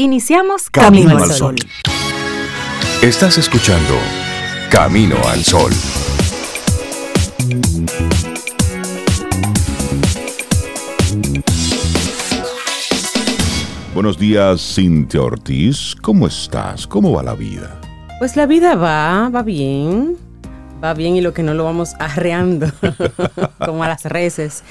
Iniciamos Camino, al Sol. Estás escuchando Camino al Sol. Buenos días, Cintia Ortiz. ¿Cómo estás? ¿Cómo va la vida? Pues la vida va, va bien. Va bien y lo que no lo vamos arreando, como a las reces.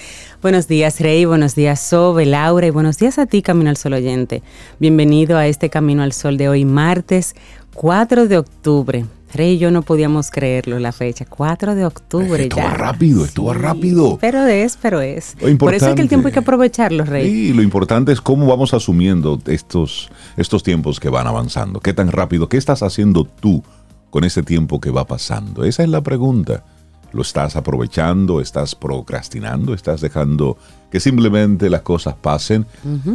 Buenos días, Rey. Buenos días, Sobe, Laura. Y buenos días a ti, Camino al Sol oyente. Bienvenido a este Camino al Sol de hoy, martes 4 de octubre. Rey y yo no podíamos creerlo, la fecha. 4 de octubre estuvo ya. rápido, estuvo rápido. Pero es, pero es. Por eso es que el tiempo hay que aprovecharlo, Rey. Sí, lo importante es cómo vamos asumiendo estos, estos tiempos que van avanzando. ¿Qué tan rápido? ¿Qué estás haciendo tú con ese tiempo que va pasando? Esa es la pregunta. ¿Lo estás aprovechando? ¿Estás procrastinando? ¿Estás dejando que simplemente las cosas pasen?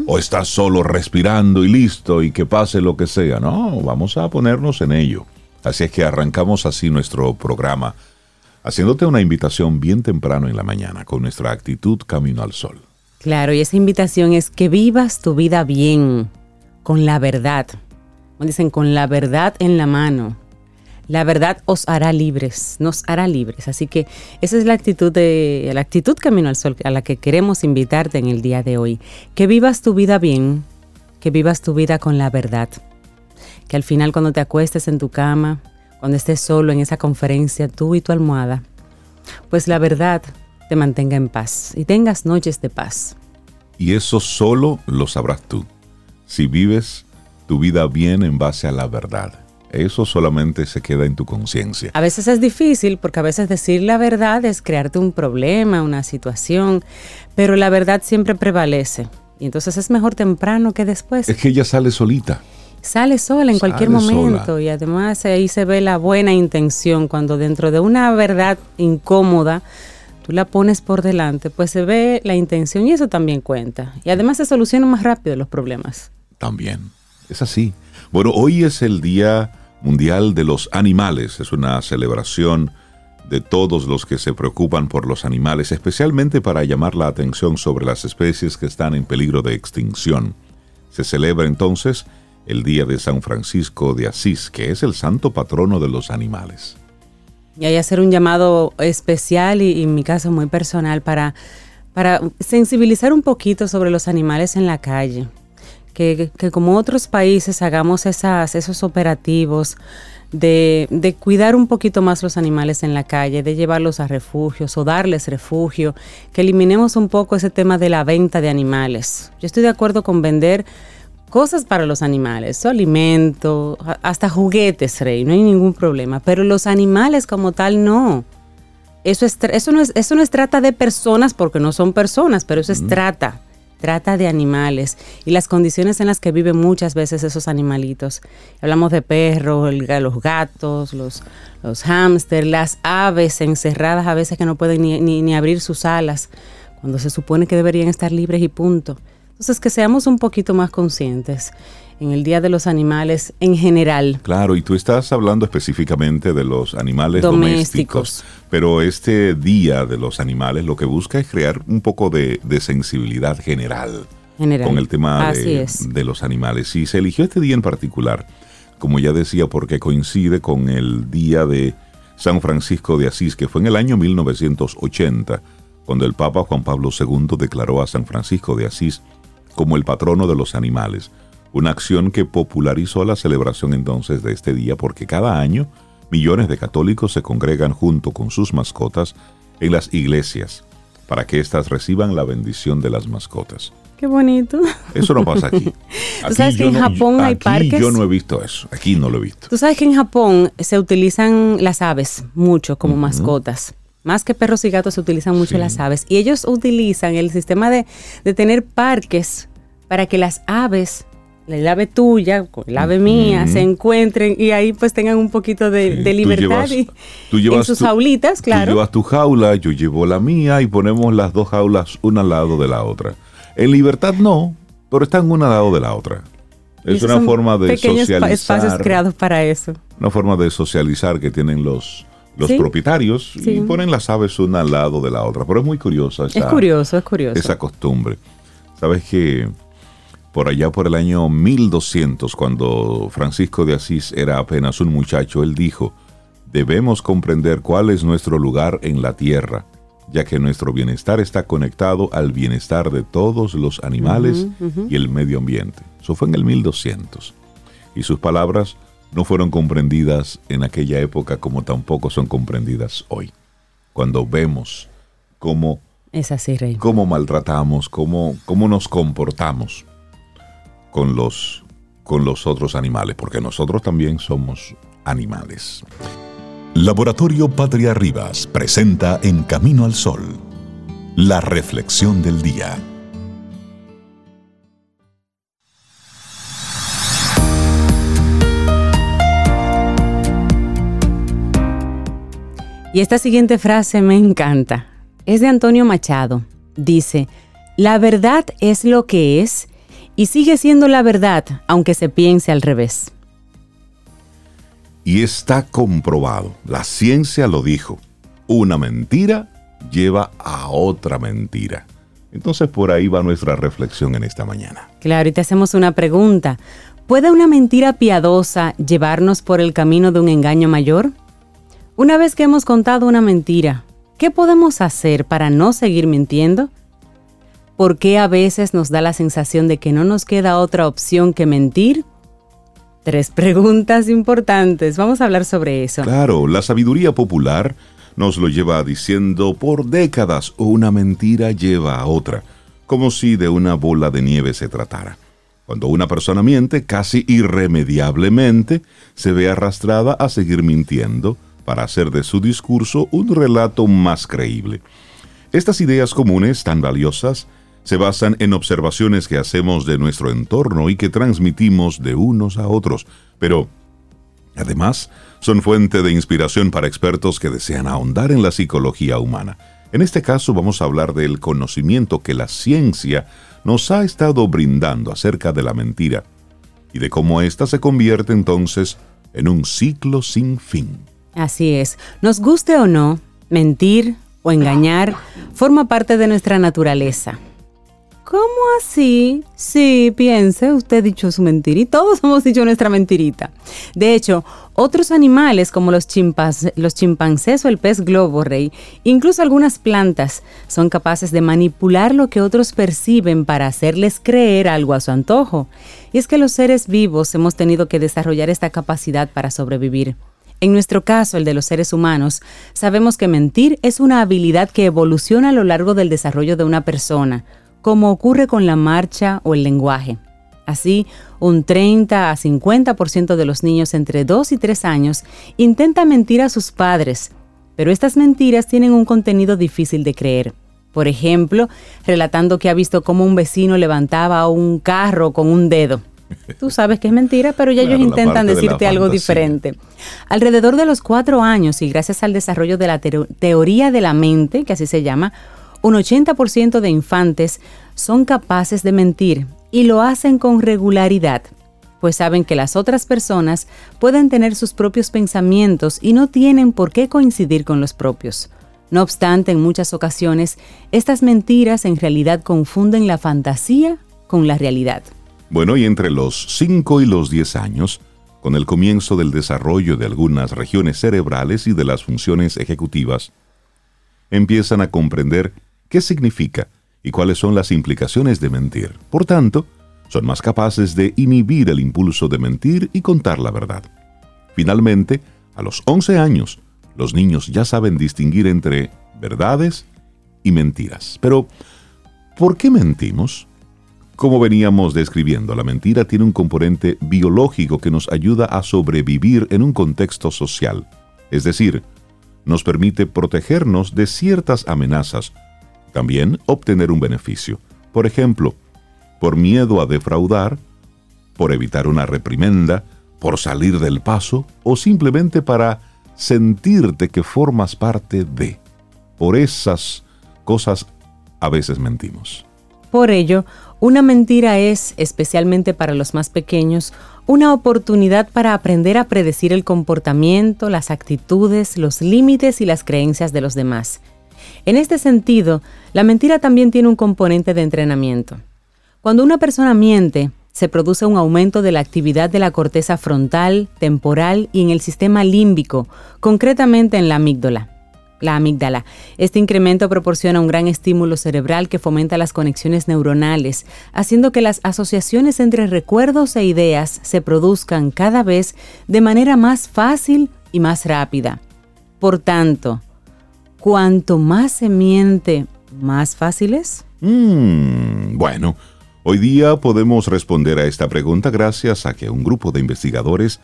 ¿O estás solo respirando y listo y que pase lo que sea? No, vamos a ponernos en ello. Así es que arrancamos así nuestro programa, haciéndote una invitación bien temprano en la mañana con nuestra actitud Camino al Sol. Claro, y esa invitación es que vivas tu vida bien, con la verdad. Como dicen, con la verdad en la mano. La verdad os hará libres, nos hará libres. Así que esa es la actitud de la actitud Camino al Sol a la que queremos invitarte en el día de hoy. Que vivas tu vida bien, que vivas tu vida con la verdad. Que al final cuando te acuestes en tu cama, cuando estés solo en esa conferencia, tú y tu almohada, pues la verdad te mantenga en paz y tengas noches de paz. Y eso solo lo sabrás tú. Si vives tu vida bien en base a la verdad. Eso solamente se queda en tu conciencia. A veces es difícil porque a veces decir la verdad es crearte un problema, una situación, pero la verdad siempre prevalece. Y entonces es mejor temprano que después. Es que ella sale solita. Sale sola en cualquier momento sola. y además ahí se ve la buena intención cuando dentro de una verdad incómoda tú la pones por delante, pues se ve la intención y eso también cuenta. Y además se solucionan más rápido los problemas. También. Es así. Bueno, hoy es el Día Mundial de los Animales. Es una celebración de todos los que se preocupan por los animales, especialmente para llamar la atención sobre las especies que están en peligro de extinción. Se celebra entonces el Día de San Francisco de Asís, que es el santo patrono de los animales. Y hay hacer un llamado especial y, en mi caso muy personal para, para sensibilizar un poquito sobre los animales en la calle. Que, que como otros países hagamos esas, esos operativos de, de cuidar un poquito más los animales en la calle, de llevarlos a refugios o darles refugio, que eliminemos un poco ese tema de la venta de animales. Yo estoy de acuerdo con vender cosas para los animales, su alimento, hasta juguetes, Rey, no hay ningún problema. Pero los animales como tal, no. Eso, es, eso, no es, eso no es trata de personas porque no son personas, pero eso es trata. Trata de animales y las condiciones en las que viven muchas veces esos animalitos. Hablamos de perros, los gatos, los, los hámsters, las aves encerradas a veces que no pueden ni, ni- ni abrir sus alas, cuando se supone que deberían estar libres y punto. Entonces, que seamos un poquito más conscientes en el Día de los Animales en general. Claro, y tú estás hablando específicamente de los animales domésticos. Domésticos. Pero este Día de los Animales lo que busca es crear un poco de, de sensibilidad general, general. con el tema de, de los animales. Y se eligió este día en particular, como ya decía, porque coincide con el Día de San Francisco de Asís, que fue en el año 1980, cuando el Papa Juan Pablo II declaró a San Francisco de Asís como el patrono de los animales, una acción que popularizó la celebración entonces de este día porque cada año millones de católicos se congregan junto con sus mascotas en las iglesias para que éstas reciban la bendición de las mascotas. Qué bonito. Eso no pasa aquí. Aquí sabes que en no- Japón hay aquí parques? yo no he visto eso. Aquí no lo he visto. Tú sabes que en Japón se utilizan las aves mucho como mascotas. Más que perros y gatos se utilizan mucho Sí. las aves. Y ellos utilizan el sistema de, de tener parques para que las aves, el ave tuya el ave mía, se encuentren y ahí pues tengan un poquito de, Sí, de tú libertad llevas- y, tú llevas en sus tu- jaulitas, Tú claro. llevas tu jaula, yo llevo la mía y ponemos las dos jaulas una al lado de la otra. En libertad no, pero están una al lado de la otra. Es una forma de pequeños pa- espacios socializar. creados para eso. Una forma de socializar que tienen los, los Sí. propietarios y ponen las aves una al lado de la otra. Pero es muy curiosa esa, es curioso, es curioso. esa costumbre. Sabes que por allá por el año 1200, cuando Francisco de Asís era apenas un muchacho, él dijo, debemos comprender cuál es nuestro lugar en la tierra, ya que nuestro bienestar está conectado al bienestar de todos los animales y el medio ambiente. Eso fue en el 1200. Y sus palabras no fueron comprendidas en aquella época como tampoco son comprendidas hoy. Cuando vemos cómo, es así, Rey. cómo maltratamos, cómo, cómo nos comportamos con los, con los otros animales, porque nosotros también somos animales. Laboratorio Patria Rivas presenta En Camino al Sol, la reflexión del día. Y esta siguiente frase me encanta. Es de Antonio Machado. Dice, la verdad es lo que es y sigue siendo la verdad aunque se piense al revés. Y está comprobado, la ciencia lo dijo, una mentira lleva a otra mentira. Entonces por ahí va nuestra reflexión en esta mañana. Claro, y te hacemos una pregunta. ¿Puede una mentira piadosa llevarnos por el camino de un engaño mayor? Una vez que hemos contado una mentira, ¿qué podemos hacer para no seguir mintiendo? ¿Por qué a veces nos da la sensación de que no nos queda otra opción que mentir? Tres preguntas importantes. Vamos a hablar sobre eso. Claro, la sabiduría popular nos lo lleva diciendo por décadas una mentira lleva a otra, como si de una bola de nieve se tratara. Cuando una persona miente, casi irremediablemente se ve arrastrada a seguir mintiendo, para hacer de su discurso un relato más creíble. Estas ideas comunes, tan valiosas, se basan en observaciones que hacemos de nuestro entorno y que transmitimos de unos a otros, pero además son fuente de inspiración para expertos que desean ahondar en la psicología humana. En este caso vamos a hablar del conocimiento que la ciencia nos ha estado brindando acerca de la mentira y de cómo ésta se convierte entonces en un ciclo sin fin. Así es. Nos guste o no, mentir o engañar forma parte de nuestra naturaleza. ¿Cómo así? Sí, piense, usted ha dicho su mentirita, todos hemos dicho nuestra mentirita. De hecho, otros animales como los, los chimpancés o el pez globo rey, incluso algunas plantas, son capaces de manipular lo que otros perciben para hacerles creer algo a su antojo. Y es que los seres vivos hemos tenido que desarrollar esta capacidad para sobrevivir. En nuestro caso, el de los seres humanos, sabemos que mentir es una habilidad que evoluciona a lo largo del desarrollo de una persona, como ocurre con la marcha o el lenguaje. Así, un 30 a 50% de los niños entre 2 y 3 años intenta mentir a sus padres, pero estas mentiras tienen un contenido difícil de creer. Por ejemplo, relatando que ha visto cómo un vecino levantaba un carro con un dedo. Tú sabes que es mentira, pero ya ellos intentan decirte algo diferente. Alrededor de los cuatro años y gracias al desarrollo de la teoría de la mente, que así se llama, un 80% de infantes son capaces de mentir y lo hacen con regularidad, pues saben que las otras personas pueden tener sus propios pensamientos y no tienen por qué coincidir con los propios. No obstante, en muchas ocasiones, estas mentiras en realidad confunden la fantasía con la realidad. Bueno, y entre los 5 y los 10 años, con el comienzo del desarrollo de algunas regiones cerebrales y de las funciones ejecutivas, empiezan a comprender qué significa y cuáles son las implicaciones de mentir. Por tanto, son más capaces de inhibir el impulso de mentir y contar la verdad. Finalmente, a los 11 años, los niños ya saben distinguir entre verdades y mentiras. Pero, ¿por qué mentimos? Como veníamos describiendo, la mentira tiene un componente biológico que nos ayuda a sobrevivir en un contexto social, es decir, nos permite protegernos de ciertas amenazas, también obtener un beneficio, por ejemplo, por miedo a defraudar, por evitar una reprimenda, por salir del paso o simplemente para sentirte que formas parte de. Por esas cosas a veces mentimos. Por ello, una mentira es, especialmente para los más pequeños, una oportunidad para aprender a predecir el comportamiento, las actitudes, los límites y las creencias de los demás. En este sentido, la mentira también tiene un componente de entrenamiento. Cuando una persona miente, se produce un aumento de la actividad de la corteza frontal, temporal y en el sistema límbico, concretamente en la amígdala. La amígdala. Este incremento proporciona un gran estímulo cerebral que fomenta las conexiones neuronales, haciendo que las asociaciones entre recuerdos e ideas se produzcan cada vez de manera más fácil y más rápida. Por tanto, cuanto más se miente, más fácil es. Mm, bueno, Hoy día podemos responder a esta pregunta gracias a que un grupo de investigadores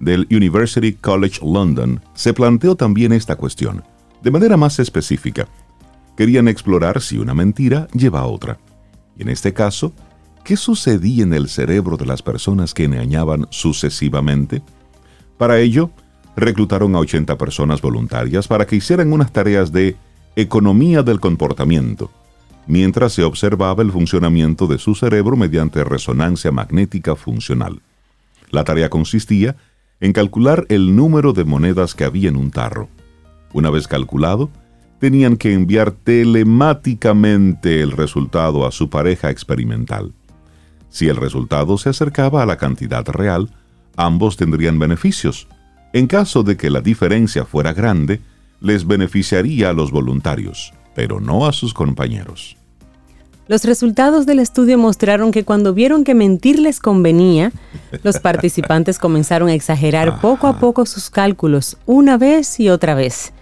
del University College London se planteó también esta cuestión, de manera más específica. Querían explorar si una mentira lleva a otra. Y en este caso, ¿qué sucedía en el cerebro de las personas que engañaban sucesivamente? Para ello, reclutaron a 80 personas voluntarias para que hicieran unas tareas de economía del comportamiento mientras se observaba el funcionamiento de su cerebro mediante resonancia magnética funcional. La tarea consistía en calcular el número de monedas que había en un tarro. Una vez calculado, tenían que enviar telemáticamente el resultado a su pareja experimental. Si el resultado se acercaba a la cantidad real, ambos tendrían beneficios. En caso de que la diferencia fuera grande, les beneficiaría a los voluntarios pero no a sus compañeros. Los resultados del estudio mostraron que cuando vieron que mentir les convenía, los participantes comenzaron a exagerar poco a poco sus cálculos una vez y otra vez.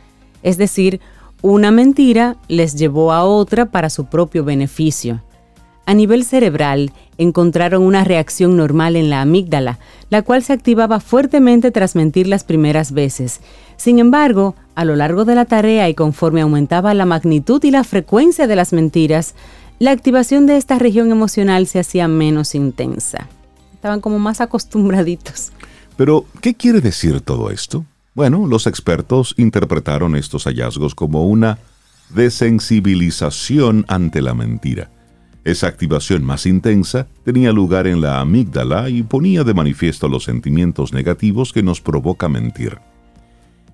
Es decir, una mentira les llevó a otra para su propio beneficio. A nivel cerebral, encontraron una reacción normal en la amígdala, la cual se activaba fuertemente tras mentir las primeras veces, sin embargo, a lo largo de la tarea y conforme aumentaba la magnitud y la frecuencia de las mentiras, la activación de esta región emocional se hacía menos intensa. Estaban como más acostumbraditos. Pero, ¿qué quiere decir todo esto? Bueno, los expertos interpretaron estos hallazgos como una desensibilización ante la mentira. Esa activación más intensa tenía lugar en la amígdala y ponía de manifiesto los sentimientos negativos que nos provoca mentir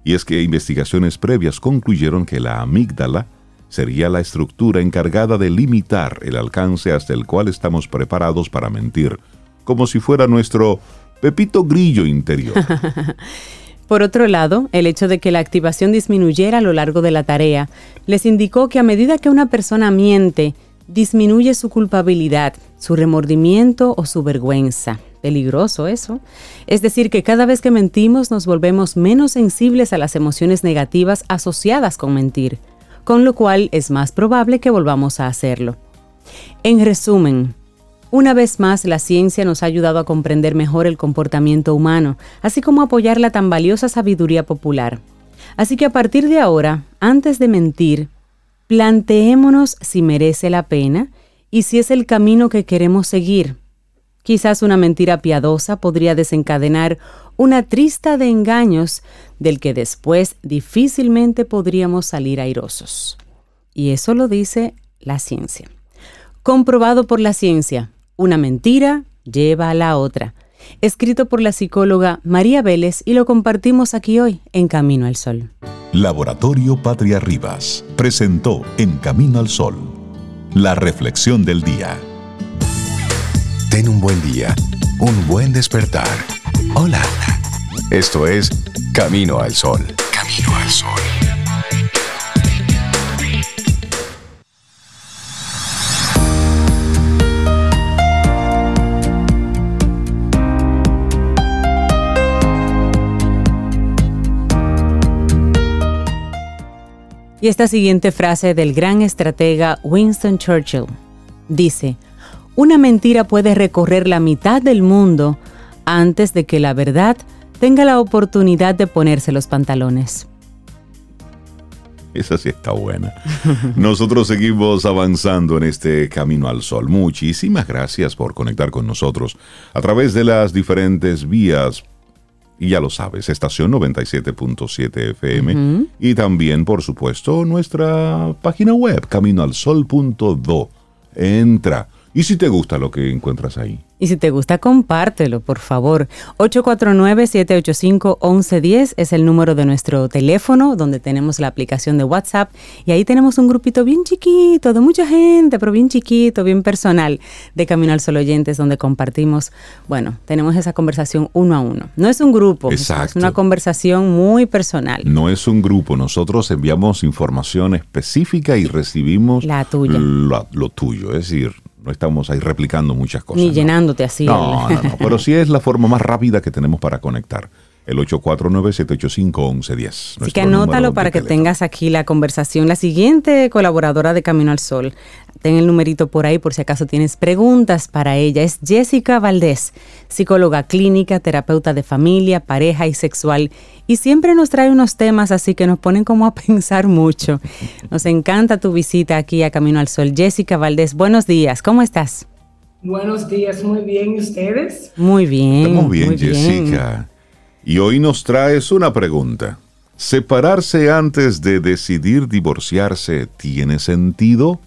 y es que investigaciones previas concluyeron que la amígdala sería la estructura encargada de limitar el alcance hasta el cual estamos preparados para mentir, como si fuera nuestro pepito grillo interior. Por otro lado, el hecho de que la activación disminuyera a lo largo de la tarea les indicó que a medida que una persona miente, disminuye su culpabilidad, su remordimiento o su vergüenza. Peligroso eso. Es decir, que cada vez que mentimos nos volvemos menos sensibles a las emociones negativas asociadas con mentir, con lo cual es más probable que volvamos a hacerlo. En resumen, una vez más, la ciencia nos ha ayudado a comprender mejor el comportamiento humano, así como apoyar la tan valiosa sabiduría popular. Así que a partir de ahora, antes de mentir, planteémonos si merece la pena y si es el camino que queremos seguir. Quizás una mentira piadosa podría desencadenar una trista de engaños del que después difícilmente podríamos salir airosos. Y eso lo dice la ciencia. Comprobado por la ciencia, una mentira lleva a la otra. Escrito por la psicóloga María Vélez y lo compartimos aquí hoy en Camino al Sol. Laboratorio Patria Rivas presentó En Camino al Sol la reflexión del día. Ten un buen día, un buen despertar. Hola. Esto es Camino al Sol. Camino al Sol. Y esta siguiente frase del gran estratega Winston Churchill dice, una mentira puede recorrer la mitad del mundo antes de que la verdad tenga la oportunidad de ponerse los pantalones. Esa sí está buena. Nosotros seguimos avanzando en este camino al sol. Muchísimas gracias por conectar con nosotros a través de las diferentes vías. Y ya lo sabes, estación 97.7 FM y también, por supuesto, nuestra página web, caminoalsol.do. Entra Y si te gusta lo que encuentras ahí. Y si te gusta, compártelo, por favor. 849-785-1110 es el número de nuestro teléfono, donde tenemos la aplicación de WhatsApp. Y ahí tenemos un grupito bien chiquito, de mucha gente, pero bien chiquito, bien personal, de Camino al Sol Oyentes, donde compartimos, bueno, tenemos esa conversación uno a uno. No es un grupo, es una conversación muy personal. No es un grupo, nosotros enviamos información específica y recibimos la tuya. lo tuyo, es decir, no estamos ahí replicando muchas cosas. Ni llenándote así. No, no, no, pero sí es la forma más rápida que tenemos para conectar el 849-785-1110. Así que anótalo para que tengas aquí la conversación. La siguiente colaboradora de Camino al Sol, ten el numerito por ahí por si acaso tienes preguntas para ella, es Jessica Valdés, psicóloga clínica, terapeuta de familia, pareja y sexual. Y siempre nos trae unos temas así que nos ponen como a pensar mucho. Nos encanta tu visita aquí a Camino al Sol. Jessica Valdés, buenos días, ¿cómo estás? Buenos días, muy bien, ¿y ustedes? Muy bien. Estamos bien, Jessica. Y hoy nos traes una pregunta. ¿Separarse antes de decidir divorciarse tiene sentido?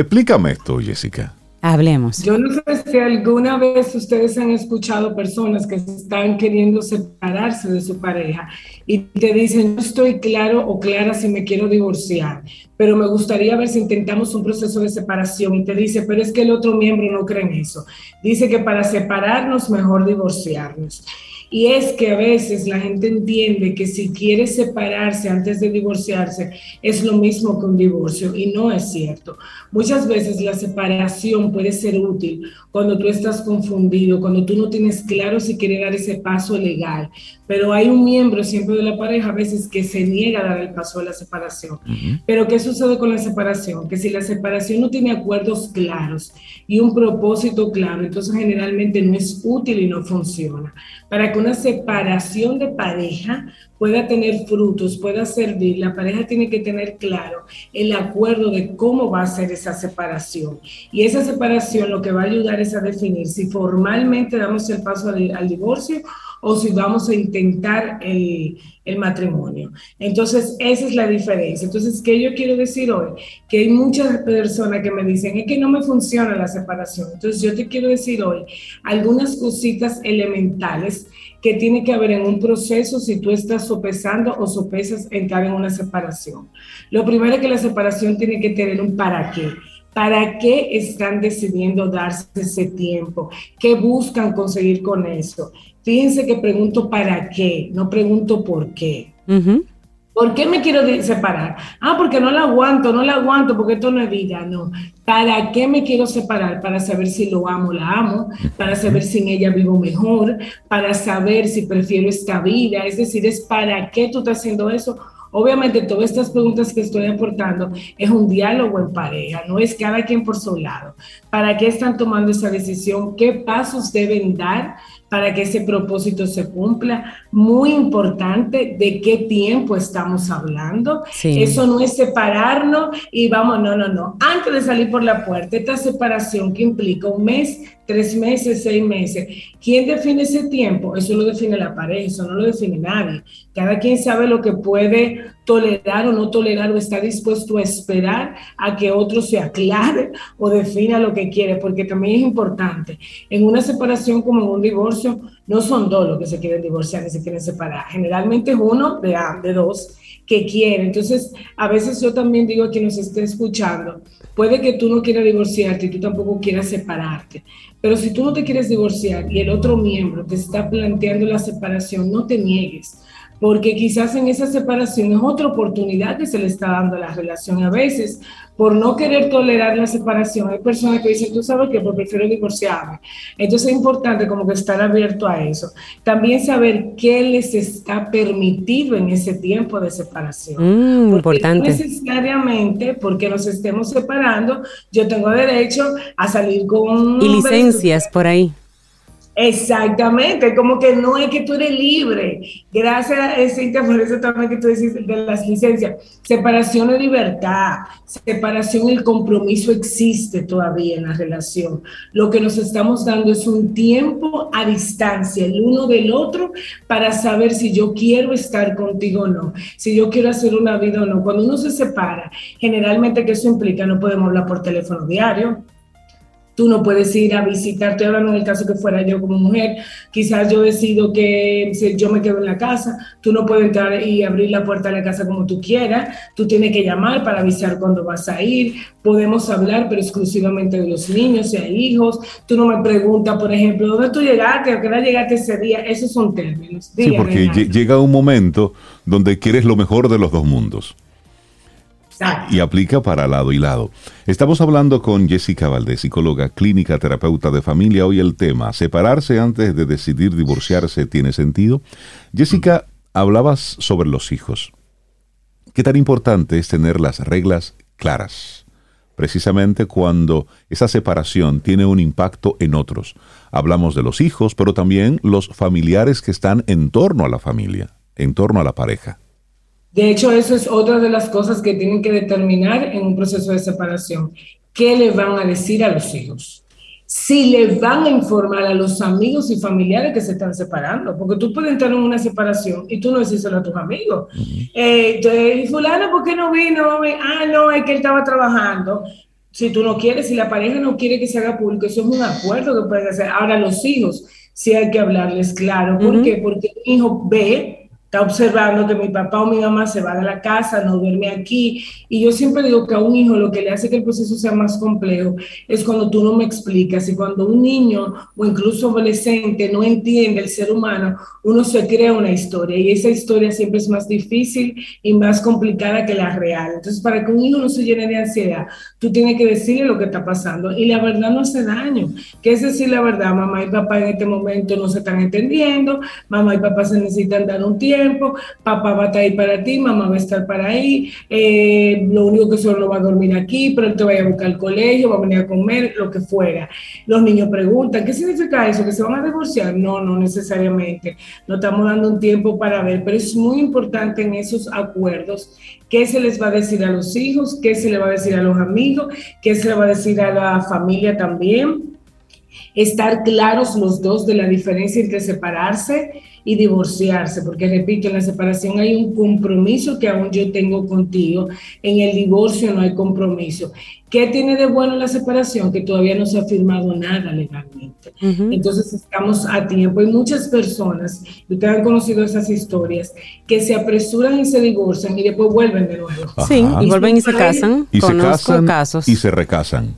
Explícame esto, Jessica. Hablemos. Yo no sé si alguna vez ustedes han escuchado personas que están queriendo separarse de su pareja y te dicen, no estoy claro o clara si me quiero divorciar, pero me gustaría ver si intentamos un proceso de separación y te dice, pero es que el otro miembro no cree en eso. Dice que para separarnos mejor divorciarnos. Y es que a veces la gente entiende que si quiere separarse antes de divorciarse es lo mismo que un divorcio y no es cierto. Muchas veces la separación puede ser útil cuando tú estás confundido, cuando tú no tienes claro si quiere dar ese paso legal, pero hay un miembro siempre de la pareja a veces que se niega a dar el paso de la separación. Pero ¿qué sucede con la separación? Que si la separación no tiene acuerdos claros y un propósito claro, entonces generalmente no es útil y no funciona. Para que una separación de pareja pueda tener frutos, pueda servir, la pareja tiene que tener claro el acuerdo de cómo va a ser esa separación. Y esa separación lo que va a ayudar es a definir si formalmente damos el paso al, al divorcio o si vamos a intentar el, el, matrimonio. Entonces, esa es la diferencia. Entonces, ¿qué yo quiero decir hoy? Que hay muchas personas que me dicen, es que no me funciona la separación. Entonces, yo te quiero decir hoy algunas cositas elementales que tiene que haber en un proceso si tú estás sopesando o sopesas entrar en una separación. Lo primero es que la separación tiene que tener un para qué. ¿Para qué están decidiendo darse ese tiempo? ¿Qué buscan conseguir con eso? Fíjense que pregunto para qué, no pregunto por qué. ¿Por qué me quiero separar? Ah, porque no la aguanto, no la aguanto, porque esto no es vida, no. ¿Para qué me quiero separar? Para saber si lo amo, la amo, para saber si en ella vivo mejor, para saber si prefiero esta vida. Es decir, es para qué tú estás haciendo eso Obviamente, todas estas preguntas que estoy aportando es un diálogo en pareja, no es cada quien por su lado. ¿Para qué están tomando esa decisión? ¿Qué pasos deben dar para que ese propósito se cumpla? Muy importante, ¿de qué tiempo estamos hablando? Eso no es separarnos y vamos, no, no, no. Antes de salir por la puerta, esta separación que implica un mes, tres meses, seis meses. ¿Quién define ese tiempo? Eso lo define la pareja, eso no lo define nadie. Cada quien sabe lo que puede tolerar o no tolerar o está dispuesto a esperar a que otro se aclare o defina lo que quiere, porque también es importante. En una separación como en un divorcio, no son dos los que se quieren divorciar ni se quieren separar. Generalmente es uno de, de dos que quiere. Entonces, a veces yo también digo a quien nos esté escuchando, puede que tú no quieras divorciarte y tú tampoco quieras separarte, pero si tú no te quieres divorciar y el otro miembro te está planteando la separación, no te niegues, porque quizás en esa separación es otra oportunidad que se le está dando a la relación. A veces, por no querer tolerar la separación, hay personas que dicen, tú sabes que pues prefiero divorciarme. Entonces es importante como que estar abierto a eso. También saber qué les está permitido en ese tiempo de separación. Mm, importante. No necesariamente porque nos estemos separando, yo tengo derecho a salir con... Y licencias por ahí. Exactamente, como que no es que tú eres libre. Gracias, Cintia, por eso también que tú decís de las licencias. Separación de libertad, separación, el compromiso existe todavía en la relación. Lo que nos estamos dando es un tiempo a distancia, el uno del otro, para saber si yo quiero estar contigo o no, si yo quiero hacer una vida o no. Cuando uno se separa, generalmente, ¿qué eso implica? No podemos hablar por teléfono diario Tú no puedes ir a visitar, estoy hablando en el caso que fuera yo como mujer, quizás yo decido que yo me quedo en la casa, tú no puedes entrar y abrir la puerta de la casa como tú quieras, tú tienes que llamar para avisar cuándo vas a ir, podemos hablar pero exclusivamente de los niños, y hay hijos, tú no me preguntas, por ejemplo, ¿dónde tú llegaste? ¿A qué hora llegaste ese día? Esos son términos. sí, porque llega un momento donde quieres lo mejor de los dos mundos. Y aplica para lado y lado. Estamos hablando con Jessica Valdés, psicóloga clínica, terapeuta de familia. Hoy el tema, ¿separarse antes de decidir divorciarse tiene sentido? Jessica, hablabas sobre los hijos. ¿Qué tan importante es tener las reglas claras? Precisamente cuando esa separación tiene un impacto en otros. Hablamos de los hijos, pero también los familiares que están en torno a la familia, en torno a la pareja. De hecho, eso es otra de las cosas que tienen que determinar en un proceso de separación. ¿Qué le van a decir a los hijos? Si le van a informar a los amigos y familiares que se están separando, porque tú puedes entrar en una separación y tú no decíselo a tus amigos. Eh, fulano, ¿por qué no vino? Ah, no, es que él estaba trabajando. Si tú no quieres, si la pareja no quiere que se haga público, eso es un acuerdo que pueden hacer. Ahora los hijos, sí hay que hablarles claro. ¿Por qué? Porque un hijo ve está observando que mi papá o mi mamá se va de la casa, no duerme aquí. Y yo siempre digo que a un hijo lo que le hace que el proceso sea más complejo es cuando tú no me explicas y cuando un niño o incluso adolescente no entiende el ser humano, uno se crea una historia y esa historia siempre es más difícil y más complicada que la real. Entonces, para que un hijo no se llene de ansiedad, tú tienes que decirle lo que está pasando y la verdad no hace daño. ¿Qué es decir la verdad? Mamá y papá en este momento no se están entendiendo, mamá y papá se necesitan dar un tiempo papá va a estar ahí para ti, mamá va a estar para ahí, eh, lo único que solo va a dormir aquí, pero te va a buscar al colegio, va a venir a comer, lo que fuera. Los niños preguntan, ¿qué significa eso? ¿Que se van a divorciar? No, no necesariamente. No estamos dando un tiempo para ver, pero es muy importante en esos acuerdos qué se les va a decir a los hijos, qué se le va a decir a los amigos, qué se le va a decir a la familia también estar claros los dos de la diferencia entre separarse y divorciarse, porque repito, en la separación hay un compromiso que aún yo tengo contigo, en el divorcio no hay compromiso. ¿Qué tiene de bueno la separación? Que todavía no se ha firmado nada legalmente. Entonces estamos a tiempo. Hay muchas personas, y ustedes han conocido esas historias, que se apresuran y se divorcian y después vuelven de nuevo. Sí, y, vuelven y se casan. Y se casan casos. y se recasan.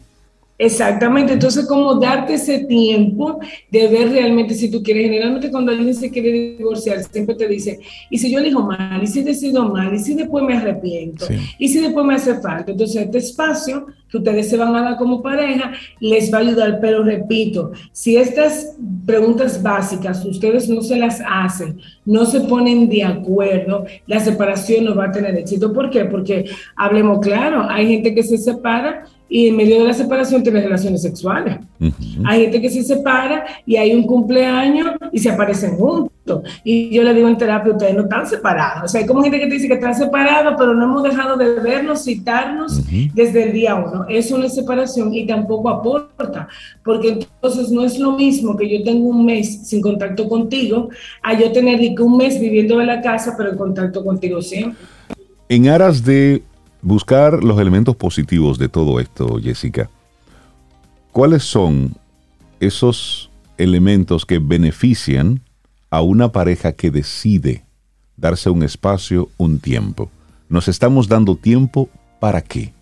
Exactamente, entonces como darte ese tiempo de ver realmente si tú quieres, generalmente cuando alguien se quiere divorciar, siempre te dice, y si yo elijo mal, y si decido mal, y si después me arrepiento, y si después me hace falta, entonces este espacio que ustedes se van a dar como pareja les va a ayudar, pero repito, si estas preguntas básicas ustedes no se las hacen, no se ponen de acuerdo, la separación no va a tener éxito. ¿Por qué? Porque hablemos claro, hay gente que se separa y en medio de la separación tiene relaciones sexuales. Hay gente que se separa y hay un cumpleaños y se aparecen juntos. Y yo le digo en terapia, ustedes no están separados. O sea, hay como gente que te dice que están separados, pero no hemos dejado de vernos, citarnos desde el día uno. Eso no es separación y tampoco aporta, porque entonces no es lo mismo que yo tengo un mes sin contacto contigo a yo tener un mes viviendo en la casa, pero en contacto contigo siempre. En aras de buscar los elementos positivos de todo esto, Jessica, ¿cuáles son esos elementos que benefician a una pareja que decide darse un espacio, un tiempo? ¿Nos estamos dando tiempo para qué?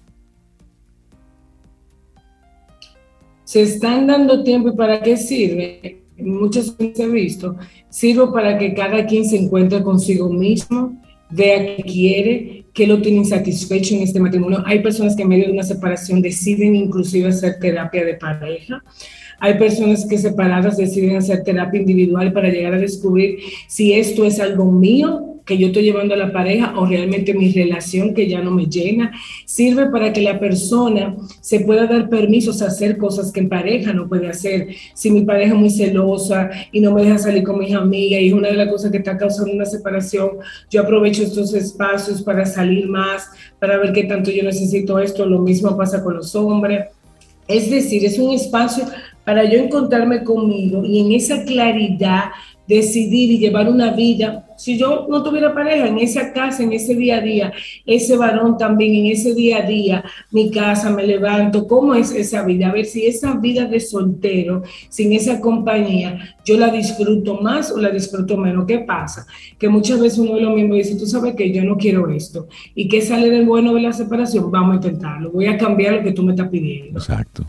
Se están dando tiempo y para qué sirve. Muchas veces he visto, sirve para que cada quien se encuentre consigo mismo, vea qué quiere, que lo tienen satisfecho en este matrimonio. Hay personas que en medio de una separación deciden inclusive hacer terapia de pareja. Hay personas que separadas deciden hacer terapia individual para llegar a descubrir si esto es algo mío que yo estoy llevando a la pareja o realmente mi relación que ya no me llena. Sirve para que la persona se pueda dar permisos a hacer cosas que en pareja no puede hacer. Si mi pareja es muy celosa y no me deja salir con mis amigas y es una de las cosas que está causando una separación, yo aprovecho estos espacios para salir más, para ver qué tanto yo necesito esto. Lo mismo pasa con los hombres. Es decir, es un espacio para yo encontrarme conmigo y en esa claridad decidir y llevar una vida. Si yo no tuviera pareja en esa casa, en ese día a día, ese varón también en ese día a día, mi casa, me levanto, ¿cómo es esa vida? A ver si esa vida de soltero, sin esa compañía, yo la disfruto más o la disfruto menos. ¿Qué pasa? Que muchas veces uno de lo mismo dice, tú sabes que yo no quiero esto. ¿Y qué sale del bueno de la separación? Vamos a intentarlo. Voy a cambiar lo que tú me estás pidiendo. Exacto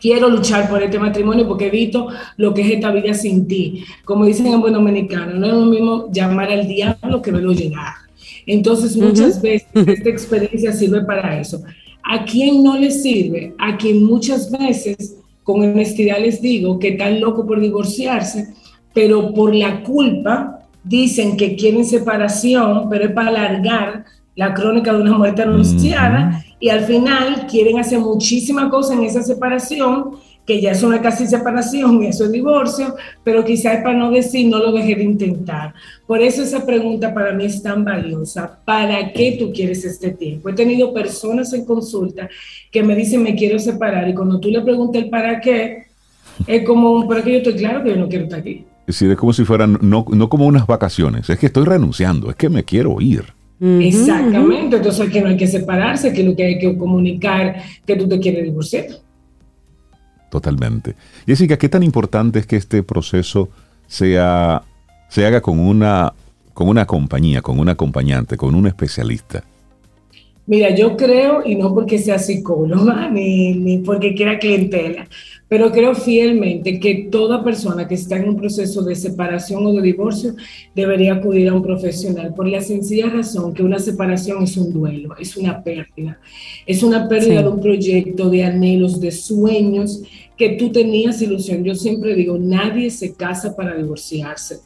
quiero luchar por este matrimonio porque he visto lo que es esta vida sin ti. Como dicen en buen dominicano, no es lo mismo llamar al diablo que verlo llegar. Entonces, muchas veces esta experiencia sirve para eso. ¿A quién no le sirve? A quien muchas veces, con honestidad les digo, que están locos por divorciarse, pero por la culpa dicen que quieren separación, pero es para alargar la crónica de una muerte anunciada y al final quieren hacer muchísimas cosas en esa separación, que ya es una casi separación, eso es divorcio, pero quizás para no decir no lo dejé de intentar. Por eso esa pregunta para mí es tan valiosa. ¿Para qué tú quieres este tiempo? He tenido personas en consulta que me dicen me quiero separar y cuando tú le preguntas el para qué, es como, ¿para qué yo estoy claro que yo no quiero estar aquí? Es decir, es como si fueran, no, no como unas vacaciones, es que estoy renunciando, es que me quiero ir. Exactamente, entonces aquí no hay que separarse, que lo que hay que comunicar que tú te quieres divorciar. Totalmente. Jessica, ¿qué tan importante es que este proceso sea, se haga con una, con una compañía, con un acompañante, con un especialista? Mira, yo creo, y no porque sea psicóloga ni, ni porque quiera clientela, pero creo fielmente que toda persona que está en un proceso de separación o de divorcio debería acudir a un profesional por la sencilla razón que una separación es un duelo, es una pérdida, es una pérdida de un proyecto, de anhelos, de sueños que tú tenías ilusión. Yo siempre digo, nadie se casa para divorciarse.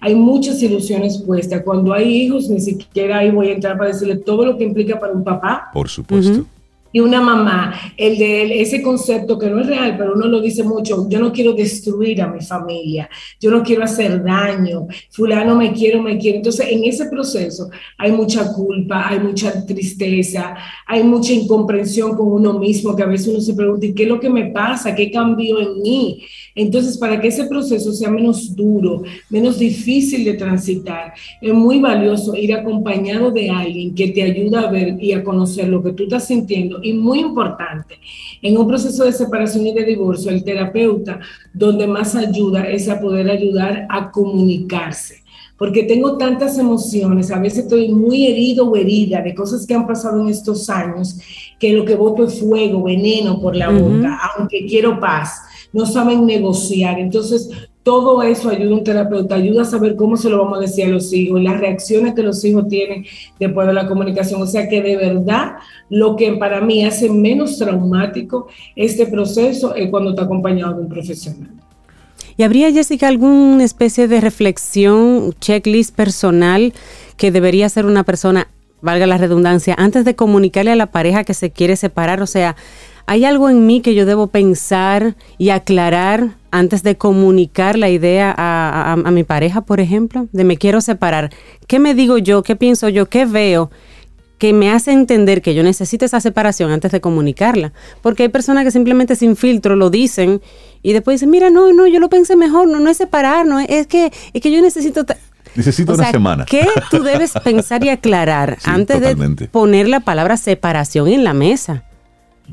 Hay muchas ilusiones puestas. Cuando hay hijos, ni siquiera ahí voy a entrar para decirle todo lo que implica para un papá. Por supuesto y una mamá, el de ese concepto que no es real, pero uno lo dice mucho, yo no quiero destruir a mi familia, yo no quiero hacer daño, fulano me quiero, me quiere. Entonces, en ese proceso hay mucha culpa, hay mucha tristeza, hay mucha incomprensión con uno mismo, que a veces uno se pregunta, ¿y qué es lo que me pasa? ¿Qué cambió en mí? Entonces, para que ese proceso sea menos duro, menos difícil de transitar, es muy valioso ir acompañado de alguien que te ayuda a ver y a conocer lo que tú estás sintiendo. Y muy importante, en un proceso de separación y de divorcio, el terapeuta donde más ayuda es a poder ayudar a comunicarse porque tengo tantas emociones, a veces estoy muy herido o herida de cosas que han pasado en estos años, que lo que voto es fuego, veneno por la boca, aunque quiero paz no saben negociar. Entonces, todo eso ayuda a un terapeuta, ayuda a saber cómo se lo vamos a decir a los hijos las reacciones que los hijos tienen después de la comunicación. O sea que de verdad lo que para mí hace menos traumático este proceso es cuando está acompañado de un profesional. ¿Y habría, Jessica, alguna especie de reflexión, checklist personal que debería hacer una persona, valga la redundancia, antes de comunicarle a la pareja que se quiere separar? O sea, ¿Hay algo en mí que yo debo pensar y aclarar antes de comunicar la idea a, mi pareja, por ejemplo? De me quiero separar. ¿Qué me digo yo? ¿Qué pienso yo? ¿Qué veo? que me hace entender que yo necesito esa separación antes de comunicarla. Porque hay personas que simplemente sin filtro lo dicen y después dicen, mira, no, no, yo lo pensé mejor, no, no es separar, no, es que, es que yo necesito... Necesito una semana. ¿Qué tú debes pensar y aclarar antes de poner la palabra separación en la mesa?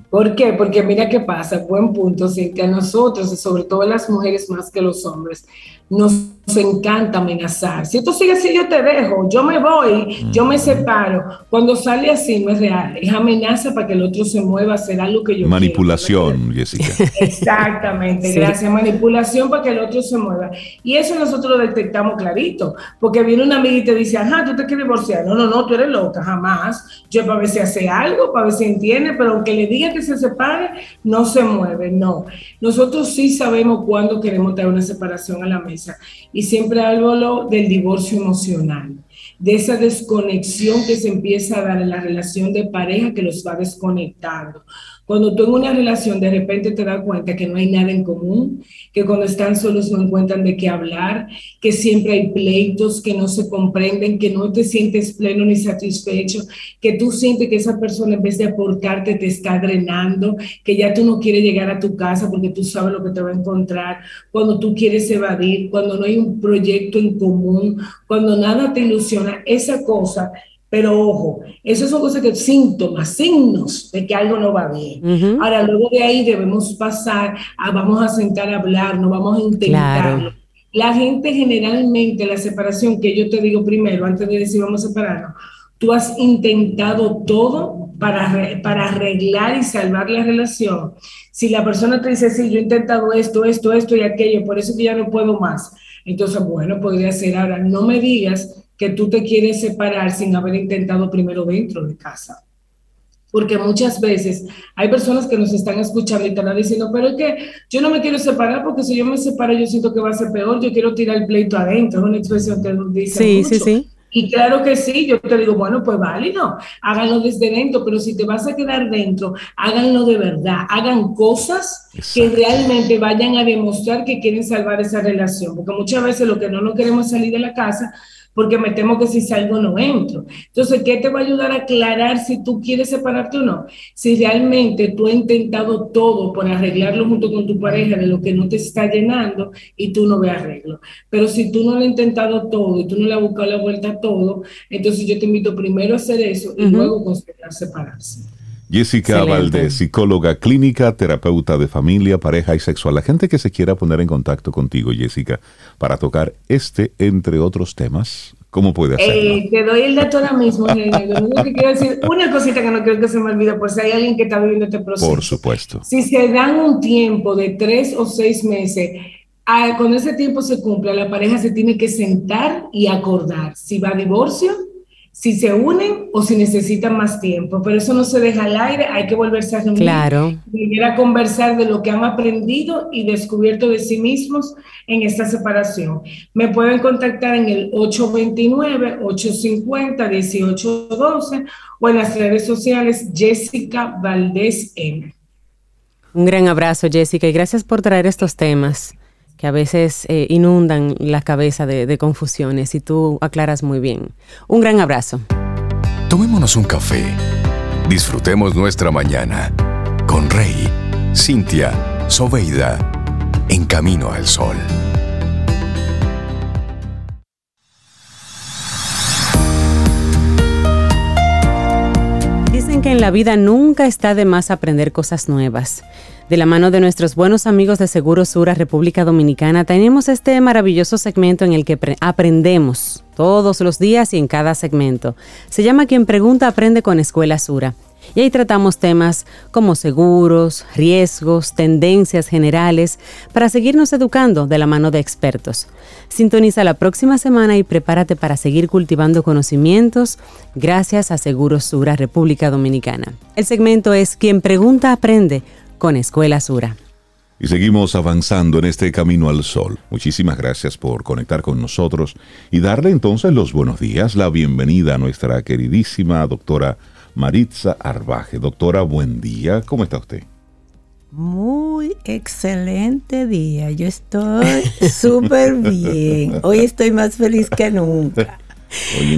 ¿Por qué? Porque mira qué pasa, buen punto, Cintia, nosotros, y sobre todo las mujeres más que los hombres, nos encanta amenazar. Si esto sigue así, yo te dejo, yo me voy, yo me separo. Cuando sale así, no es real, es amenaza para que el otro se mueva a hacer algo que yo Manipulación, Jessica. Exactamente, gracias. Manipulación para que el otro se mueva. Y eso nosotros lo detectamos clarito, porque viene una amiga y te dice, ajá, tú te quieres divorciar. No, no, no, tú eres loca, jamás. Yo para ver si hace algo, para ver si entiende, pero aunque le diga que se separe, no se mueve, no. Nosotros sí sabemos cuándo queremos traer una separación a la mesa y siempre hablo del divorcio emocional, de esa desconexión que se empieza a dar en la relación de pareja que los va desconectando Cuando tú en una relación de repente te das cuenta que no hay nada en común, que cuando están solos no encuentran de qué hablar, que siempre hay pleitos, que no se comprenden, que no te sientes pleno ni satisfecho, que tú sientes que esa persona en vez de aportarte te está drenando, que ya tú no quieres llegar a tu casa porque tú sabes lo que te va a encontrar, cuando tú quieres evadir, cuando no hay un proyecto en común, cuando nada te ilusiona, esa cosa pero ojo, esos son cosas que síntomas, signos de que algo no va bien. Ahora, luego de ahí debemos pasar a vamos a sentar a hablar, no vamos a intentarlo. La gente generalmente, la separación que yo te digo primero, antes de decir vamos a separarnos, tú has intentado todo para, para arreglar y salvar la relación. Si la persona te dice, sí, yo he intentado esto, esto, esto y aquello, por eso que ya no puedo más. Entonces, bueno, podría ser ahora, no me digas que tú te quieres separar sin haber intentado primero dentro de casa. Porque muchas veces hay personas que nos están escuchando y están diciendo, pero es que yo no me quiero separar porque si yo me separo yo siento que va a ser peor, yo quiero tirar el pleito adentro, es una expresión que nos dice sí, Sí, sí. Y claro que sí, yo te digo, bueno, pues válido, háganlo desde dentro, pero si te vas a quedar dentro, háganlo de verdad, hagan cosas que realmente vayan a demostrar que quieren salvar esa relación, porque muchas veces lo que no nos queremos salir de la casa porque me temo que si salgo no entro. Entonces, ¿qué te va a ayudar a aclarar si tú quieres separarte o no? Si realmente tú has intentado todo por arreglarlo junto con tu pareja de lo que no te está llenando y tú no ves arreglo. Pero si tú no lo has intentado todo y tú no le has buscado la vuelta a todo, entonces yo te invito primero a hacer eso y luego considerar separarse. Jessica Valdés, psicóloga clínica, terapeuta de familia, pareja y sexual. La gente que se quiera poner en contacto contigo, Jessica, para tocar este, entre otros temas, ¿cómo puede hacerlo? Eh, te doy el dato ahora mismo. quiero decir, una cosita que no creo que se me olvide, por si hay alguien que está viviendo este proceso. Por supuesto. Si se dan un tiempo de tres o seis meses, cuando ese tiempo se cumpla, la pareja se tiene que sentar y acordar si va a divorcio si se unen o si necesitan más tiempo, pero eso no se deja al aire, hay que volverse a reunir, claro. volver a conversar de lo que han aprendido y descubierto de sí mismos en esta separación. Me pueden contactar en el 829-850-1812 o en las redes sociales Jessica Valdés M. Un gran abrazo, Jessica, y gracias por traer estos temas que a veces eh, inundan la cabeza de, de confusiones y tú aclaras muy bien. Un gran abrazo. Tomémonos un café. Disfrutemos nuestra mañana con Rey, Cintia, Soveida, en camino al sol. Dicen que en la vida nunca está de más aprender cosas nuevas. De la mano de nuestros buenos amigos de Seguro Sura República Dominicana, tenemos este maravilloso segmento en el que aprendemos todos los días y en cada segmento. Se llama Quien Pregunta Aprende con Escuela Sura. Y ahí tratamos temas como seguros, riesgos, tendencias generales, para seguirnos educando de la mano de expertos. Sintoniza la próxima semana y prepárate para seguir cultivando conocimientos gracias a Seguro Sura República Dominicana. El segmento es Quien Pregunta Aprende con Escuela Sura. Y seguimos avanzando en este camino al sol. Muchísimas gracias por conectar con nosotros y darle entonces los buenos días, la bienvenida a nuestra queridísima doctora Maritza Arbaje. Doctora, buen día. ¿Cómo está usted? Muy excelente día. Yo estoy súper bien. Hoy estoy más feliz que nunca.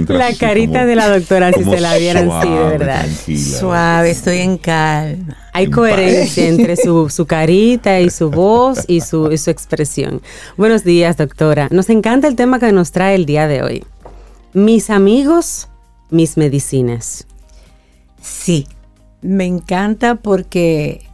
La carita de la doctora, si se la vieran, sí, de verdad. Suave, estoy en calma. Hay coherencia entre su, carita y su voz y su, y su expresión. Buenos días, doctora. Nos encanta el tema que nos trae el día de hoy. Mis amigos, mis medicinas. Sí, me encanta porque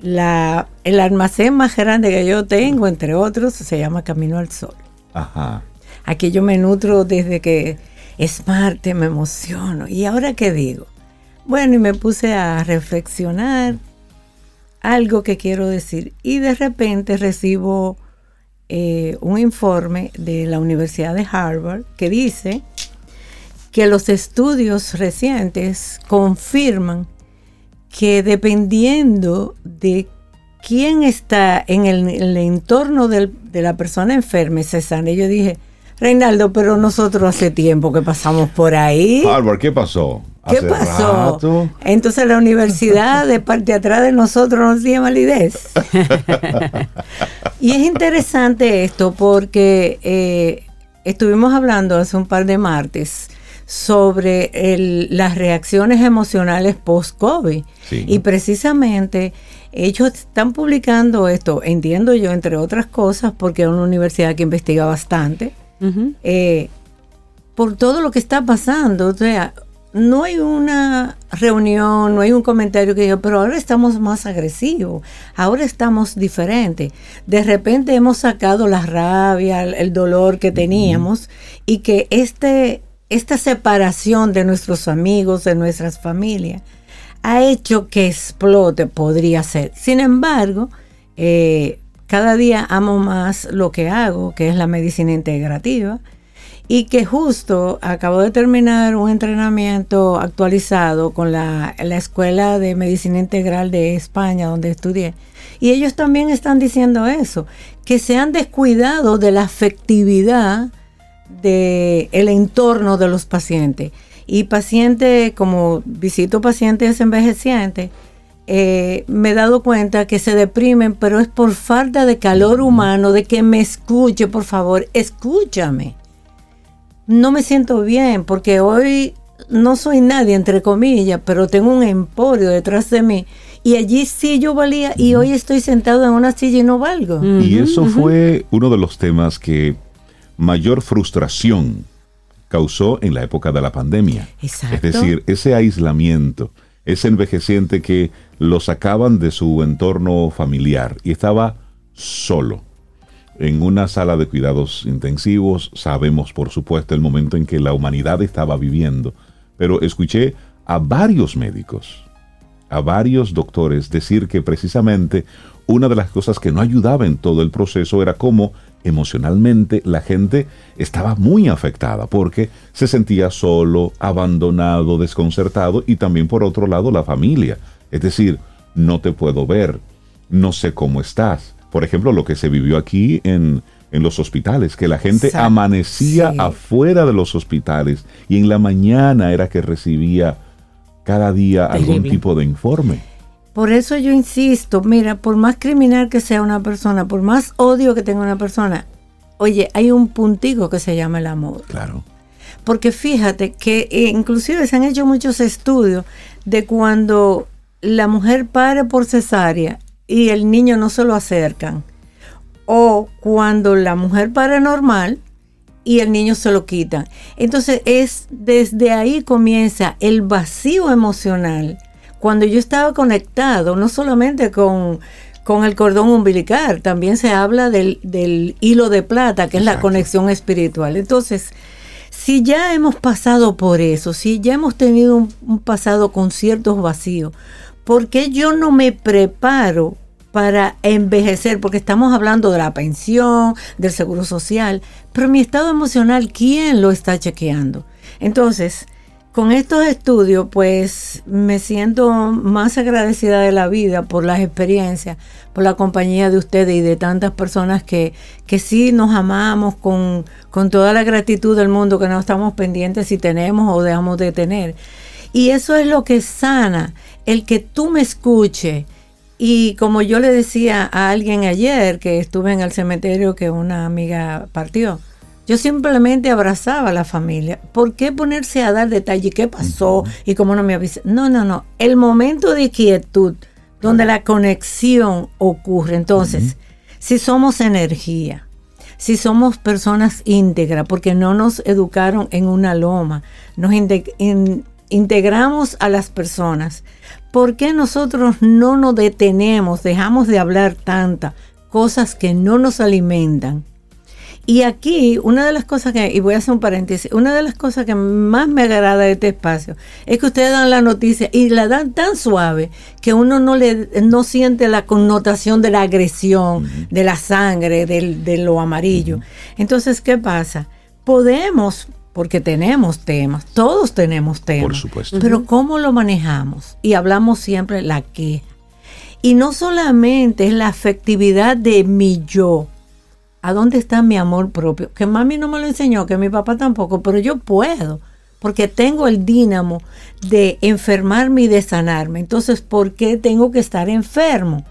la, el almacén más grande que yo tengo, entre otros, se llama Camino al Sol. Ajá. Aquí yo me nutro desde que es parte, me emociono. ¿Y ahora qué digo? Bueno, y me puse a reflexionar algo que quiero decir. Y de repente recibo eh, un informe de la Universidad de Harvard que dice que los estudios recientes confirman que dependiendo de quién está en el, entorno de la persona enferma sana, yo dije, Reinaldo, pero nosotros hace tiempo que pasamos por ahí. Harvard, ¿qué pasó? ¿Qué Hace pasó? rato. Entonces la universidad de parte atrás de nosotros nos tiene validez. y es interesante esto porque eh, estuvimos hablando hace un par de martes sobre el- las reacciones emocionales post-COVID. Sí. Y precisamente ellos están publicando esto, entiendo yo, entre otras cosas, porque es una universidad que investiga bastante Eh, por todo lo que está pasando. O sea, no hay una reunión, no hay un comentario que diga, pero ahora estamos más agresivos, ahora estamos diferentes. De repente hemos sacado la rabia, el, el dolor que teníamos y que este, esta separación de nuestros amigos, de nuestras familias, ha hecho que explote, podría ser. Sin embargo, eh, cada día amo más lo que hago, que es la medicina integrativa, y que justo acabo de terminar un entrenamiento actualizado con la, la Escuela de Medicina Integral de España, donde estudié. Y ellos también están diciendo eso, que se han descuidado de la afectividad del el entorno de los pacientes. Y pacientes, como visito pacientes envejecientes, eh, me he dado cuenta que se deprimen, pero es por falta de calor humano, de que me escuche, por favor, escúchame. No me siento bien porque hoy no soy nadie, entre comillas, pero tengo un emporio detrás de mí. Y allí sí yo valía y hoy estoy sentado en una silla y no valgo. Y eso fue uno de los temas que mayor frustración causó en la época de la pandemia. Exacto. Es decir, ese aislamiento, ese envejeciente que lo sacaban de su entorno familiar y estaba solo en una sala de cuidados intensivos. Sabemos, por supuesto, el momento en que la humanidad estaba viviendo, pero escuché a varios médicos, a varios doctores decir que precisamente una de las cosas que no ayudaba en todo el proceso era cómo emocionalmente la gente estaba muy afectada porque se sentía solo, abandonado, desconcertado y también por otro lado la familia. Es decir, no te puedo ver, no sé cómo estás. Por ejemplo, lo que se vivió aquí en, en los hospitales, que la gente Exacto, amanecía sí. afuera de los hospitales y en la mañana era que recibía cada día algún tipo de informe. Por eso yo insisto, mira, por más criminal que sea una persona, por más odio que tenga una persona, oye, hay un puntico que se llama el amor. Claro. Porque fíjate que eh, inclusive se han hecho muchos estudios de cuando la mujer pare por cesárea y el niño no se lo acercan. O cuando la mujer pare normal y el niño se lo quitan. Entonces es desde ahí comienza el vacío emocional. Cuando yo estaba conectado, no solamente con, con el cordón umbilical, también se habla del, del hilo de plata, que es la conexión espiritual. Entonces, si ya hemos pasado por eso, si ya hemos tenido un, un pasado con ciertos vacíos, ¿por qué yo no me preparo para envejecer? Porque estamos hablando de la pensión, del seguro social, pero mi estado emocional, ¿quién lo está chequeando? Entonces, con estos estudios, pues me siento más agradecida de la vida por las experiencias, por la compañía de ustedes y de tantas personas que, que sí nos amamos con, con toda la gratitud del mundo, que no estamos pendientes si tenemos o dejamos de tener. Y eso es lo que sana, el que tú me escuches. Y como yo le decía a alguien ayer que estuve en el cementerio que una amiga partió, yo simplemente abrazaba a la familia. ¿Por qué ponerse a dar detalles? ¿Qué pasó? ¿Y cómo no me avisé? No, no, no. El momento de quietud, donde la conexión ocurre. Entonces, si somos energía, si somos personas íntegras, porque no nos educaron en una loma, nos inte- in- integramos a las personas, ¿por qué nosotros no nos detenemos, dejamos de hablar tantas cosas que no nos alimentan? Y aquí, una de las cosas que, y voy a hacer un paréntesis, una de las cosas que más me agrada de este espacio es que ustedes dan la noticia y la dan tan suave que uno no le no siente la connotación de la agresión, de la sangre, del- de lo amarillo. Entonces, ¿qué pasa? Podemos, porque tenemos temas, todos tenemos temas. Por supuesto. Pero ¿cómo lo manejamos? Y hablamos siempre la queja. Y no solamente es la afectividad de mi yo. ¿A dónde está mi amor propio? Que mami no me lo enseñó, que mi papá tampoco, pero yo puedo. porque tengo el dínamo de enfermarme y de sanarme. Entonces, ¿por qué tengo que estar enfermo?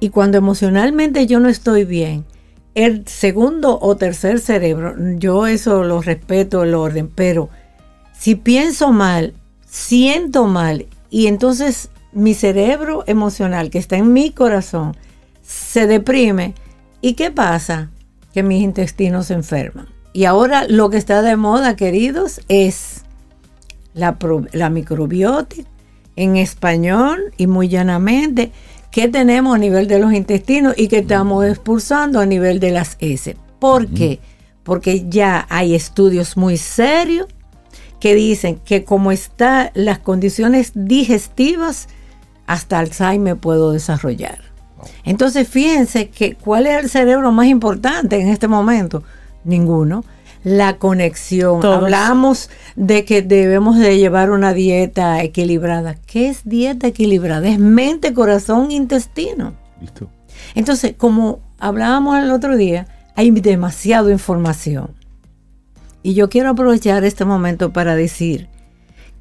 Y cuando emocionalmente yo no estoy bien, el segundo o tercer cerebro, yo eso lo respeto el orden, pero si pienso mal, siento mal y entonces mi cerebro emocional que está en mi corazón se deprime, ¿y qué pasa? Que mis intestinos se enferman. Y ahora lo que está de moda, queridos, es la, la microbiota en español y muy llanamente ¿Qué tenemos a nivel de los intestinos y que estamos expulsando a nivel de las S. ¿Por qué? Porque ya hay estudios muy serios que dicen que como están las condiciones digestivas, hasta Alzheimer puedo desarrollar. Entonces fíjense que cuál es el cerebro más importante en este momento. Ninguno la conexión. Hablamos de que debemos de llevar una dieta equilibrada. ¿Qué es dieta equilibrada? Es mente, corazón, intestino. ¿Listo? Entonces, como hablábamos el otro día, hay demasiada información. Y yo quiero aprovechar este momento para decir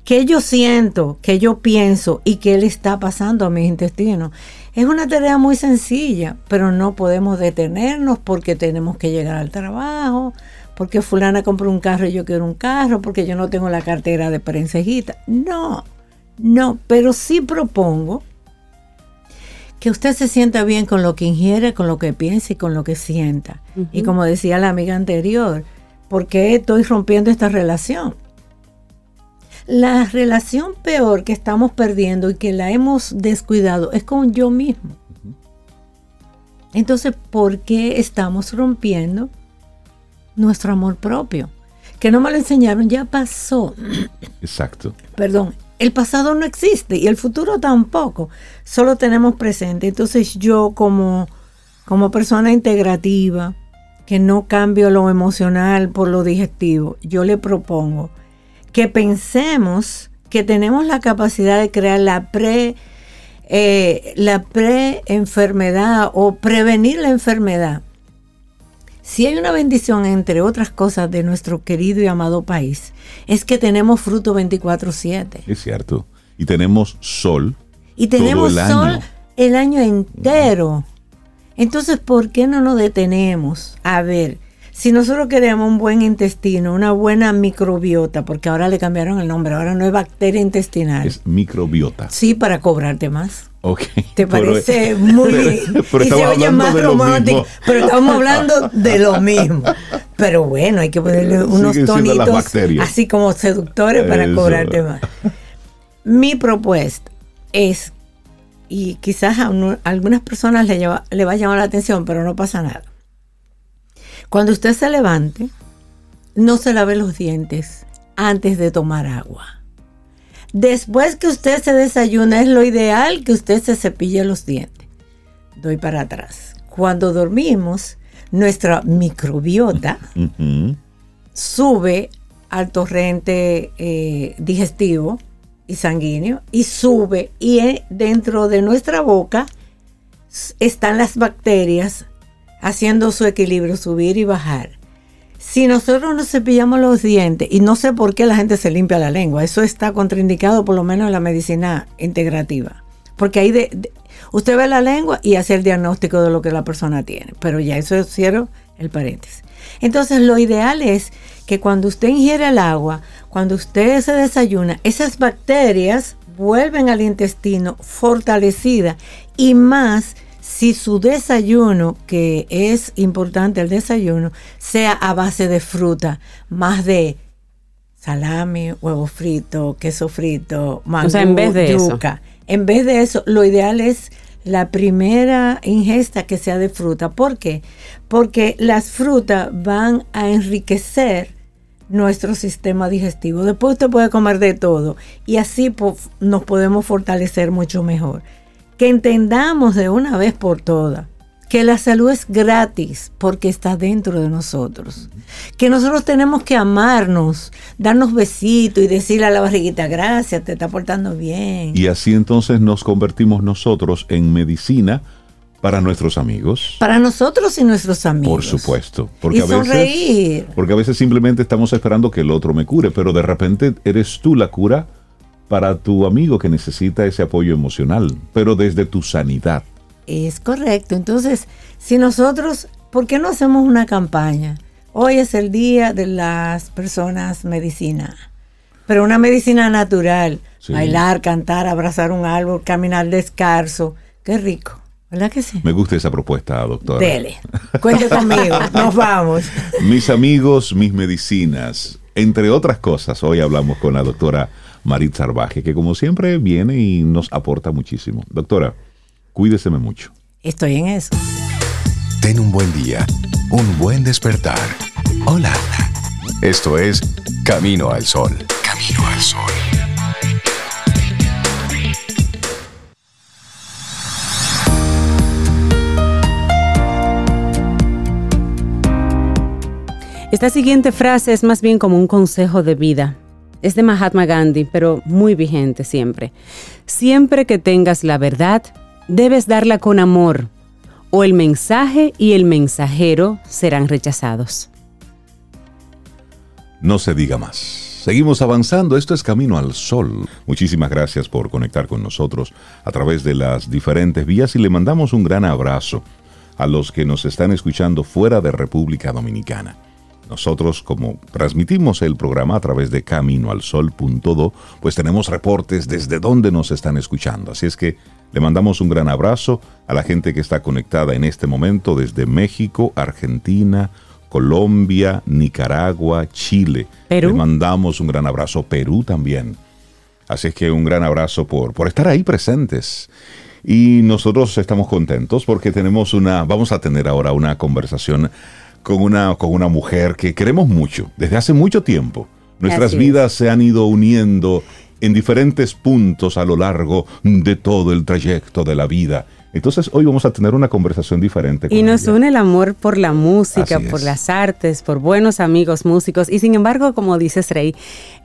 que yo siento, que yo pienso y qué le está pasando a mis intestinos. Es una tarea muy sencilla, pero no podemos detenernos porque tenemos que llegar al trabajo, porque fulana compró un carro y yo quiero un carro, porque yo no tengo la cartera de prensejita. No, no, pero sí propongo que usted se sienta bien con lo que ingiere, con lo que piensa y con lo que sienta. Y como decía la amiga anterior, ¿por qué estoy rompiendo esta relación? La relación peor que estamos perdiendo y que la hemos descuidado es con yo mismo. Entonces, ¿por qué estamos rompiendo nuestro amor propio. Que no me lo enseñaron, ya pasó. Exacto. Perdón, el pasado no existe y el futuro tampoco. Solo tenemos presente. Entonces yo como, como persona integrativa, que no cambio lo emocional por lo digestivo, yo le propongo que pensemos que tenemos la capacidad de crear la pre eh, la pre-enfermedad o prevenir la enfermedad si hay una bendición, entre otras cosas, de nuestro querido y amado país, es que tenemos fruto 24/7. Es cierto. Y tenemos sol. Y tenemos sol el año entero. Entonces, ¿por qué no nos detenemos? A ver, si nosotros queremos un buen intestino, una buena microbiota, porque ahora le cambiaron el nombre, ahora no es bacteria intestinal. Es microbiota. Sí, para cobrarte más. Okay. ¿Te parece muy pero, y se oye más romántico, pero estamos hablando de lo mismo. Pero bueno, hay que ponerle unos tonitos así como seductores para cobrarte más. Mi propuesta es, y quizás a, algunas personas le, le va a llamar la atención, pero no pasa nada. Cuando usted se levante, no se lave los dientes antes de tomar agua. Después que usted se desayuna, es lo ideal que usted se cepille los dientes. Doy para atrás. Cuando dormimos, nuestra microbiota sube al torrente eh, digestivo y sanguíneo y sube y dentro de nuestra boca están las bacterias haciendo su equilibrio, subir y bajar. Si nosotros nos cepillamos los dientes, y no sé por qué la gente se limpia la lengua, eso está contraindicado por lo menos en la medicina integrativa. Porque ahí usted ve la lengua y hace el diagnóstico de lo que la persona tiene. Pero ya eso cierro el paréntesis. Entonces lo ideal es que cuando usted ingiere el agua, cuando usted se desayuna, esas bacterias vuelven al intestino fortalecida y más si su desayuno, que es importante el desayuno, sea a base de fruta, más de salami, huevo frito, queso frito, mango, en vez de yuca. En vez de eso, lo ideal es la primera ingesta que sea de fruta. ¿Por qué? Porque las frutas van a enriquecer nuestro sistema digestivo. Después usted puede comer de todo y así nos podemos fortalecer mucho mejor que entendamos de una vez por todas que la salud es gratis porque está dentro de nosotros. Que nosotros tenemos que amarnos, darnos besitos y decirle a la barriguita, gracias, te está portando bien. Y así entonces nos convertimos nosotros en medicina Para nuestros amigos. Para nosotros y nuestros amigos. Por supuesto. Porque y a veces, sonreír. Porque a veces simplemente estamos esperando que el otro me cure, pero de repente eres tú la cura para tu amigo que necesita ese apoyo emocional, pero desde tu sanidad. Es correcto. Entonces, si nosotros, ¿por qué no hacemos una campaña? Hoy es el día de las personas medicina, pero una medicina natural. Sí. Bailar, cantar, abrazar un árbol, caminar descalzo. Qué rico. ¿Verdad que sí? Me gusta esa propuesta, doctora. Dele. Cuente conmigo. Nos vamos. Mis amigos, mis medicinas. Entre otras cosas, hoy hablamos con la doctora Marit Sarvaje, que como siempre viene y nos aporta muchísimo. Doctora, cuídeseme mucho. Estoy en eso. Ten un buen día, un buen despertar. Hola. Esto es Camino al Sol. Camino al Sol. Esta siguiente frase es más bien como un consejo de vida. Es de Mahatma Gandhi, pero muy vigente siempre. Siempre que tengas la verdad, debes darla con amor, o el mensaje y el mensajero serán rechazados. No se diga más. Seguimos avanzando, esto es Camino al Sol. Muchísimas gracias por conectar con nosotros a través de las diferentes vías y le mandamos un gran abrazo a los que nos están escuchando fuera de República Dominicana. Nosotros, como transmitimos el programa a través de caminoalsol.do, pues tenemos reportes desde donde nos están escuchando. Así es que le mandamos un gran abrazo a la gente que está conectada en este momento desde México, Argentina, Colombia, Nicaragua, Chile. Perú. Le mandamos un gran abrazo, Perú también. Así es que un gran abrazo por, por estar ahí presentes. Y nosotros estamos contentos porque tenemos una, vamos a tener ahora una conversación con una, con una mujer que queremos mucho, desde hace mucho tiempo. Nuestras Así es. vidas se han ido uniendo en diferentes puntos a lo largo de todo el trayecto de la vida. Entonces hoy vamos a tener una conversación diferente. con Y nos ella. une el amor por la música, por las artes, por buenos amigos músicos. Y sin embargo, como dices Rey,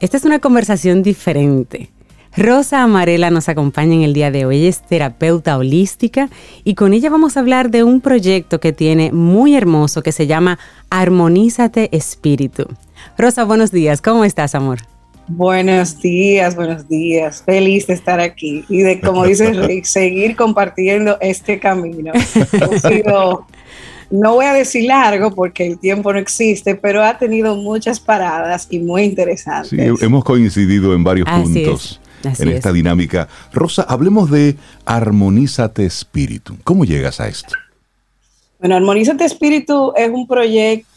esta es una conversación diferente. Rosa Amarela nos acompaña en el día de hoy. Ella es terapeuta holística y con ella vamos a hablar de un proyecto que tiene muy hermoso que se llama Armonízate Espíritu. Rosa, buenos días. ¿Cómo estás, amor? Buenos días, buenos días. Feliz de estar aquí y de, como dice Rick, seguir compartiendo este camino. Ha sido, no voy a decir largo porque el tiempo no existe, pero ha tenido muchas paradas y muy interesantes. Sí, hemos coincidido en varios Así puntos es, así en es. esta dinámica. Rosa, hablemos de Armonízate Espíritu. ¿Cómo llegas a esto? Bueno, Armonízate Espíritu es un proyecto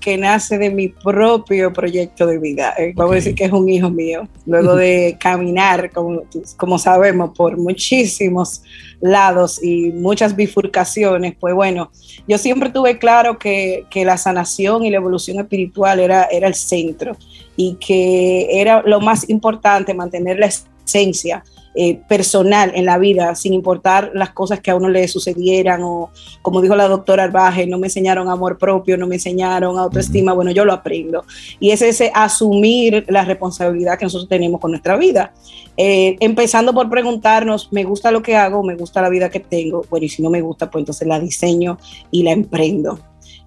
que nace de mi propio proyecto de vida. Eh, Vamos Ok. a decir que es un hijo mío. Luego de caminar, como, como sabemos, por muchísimos lados y muchas bifurcaciones, pues bueno, yo siempre tuve claro que, que la sanación y la evolución espiritual era, era el centro y que era lo más importante mantener la esencia eh, personal en la vida, sin importar las cosas que a uno le sucedieran o, como dijo la doctora Arbaje, no me enseñaron amor propio, no me enseñaron autoestima, bueno, yo lo aprendo. Y es ese asumir la responsabilidad que nosotros tenemos con nuestra vida. Eh, empezando por preguntarnos, ¿me gusta lo que hago? ¿Me gusta la vida que tengo? Bueno, y si no me gusta, pues entonces la diseño y la emprendo.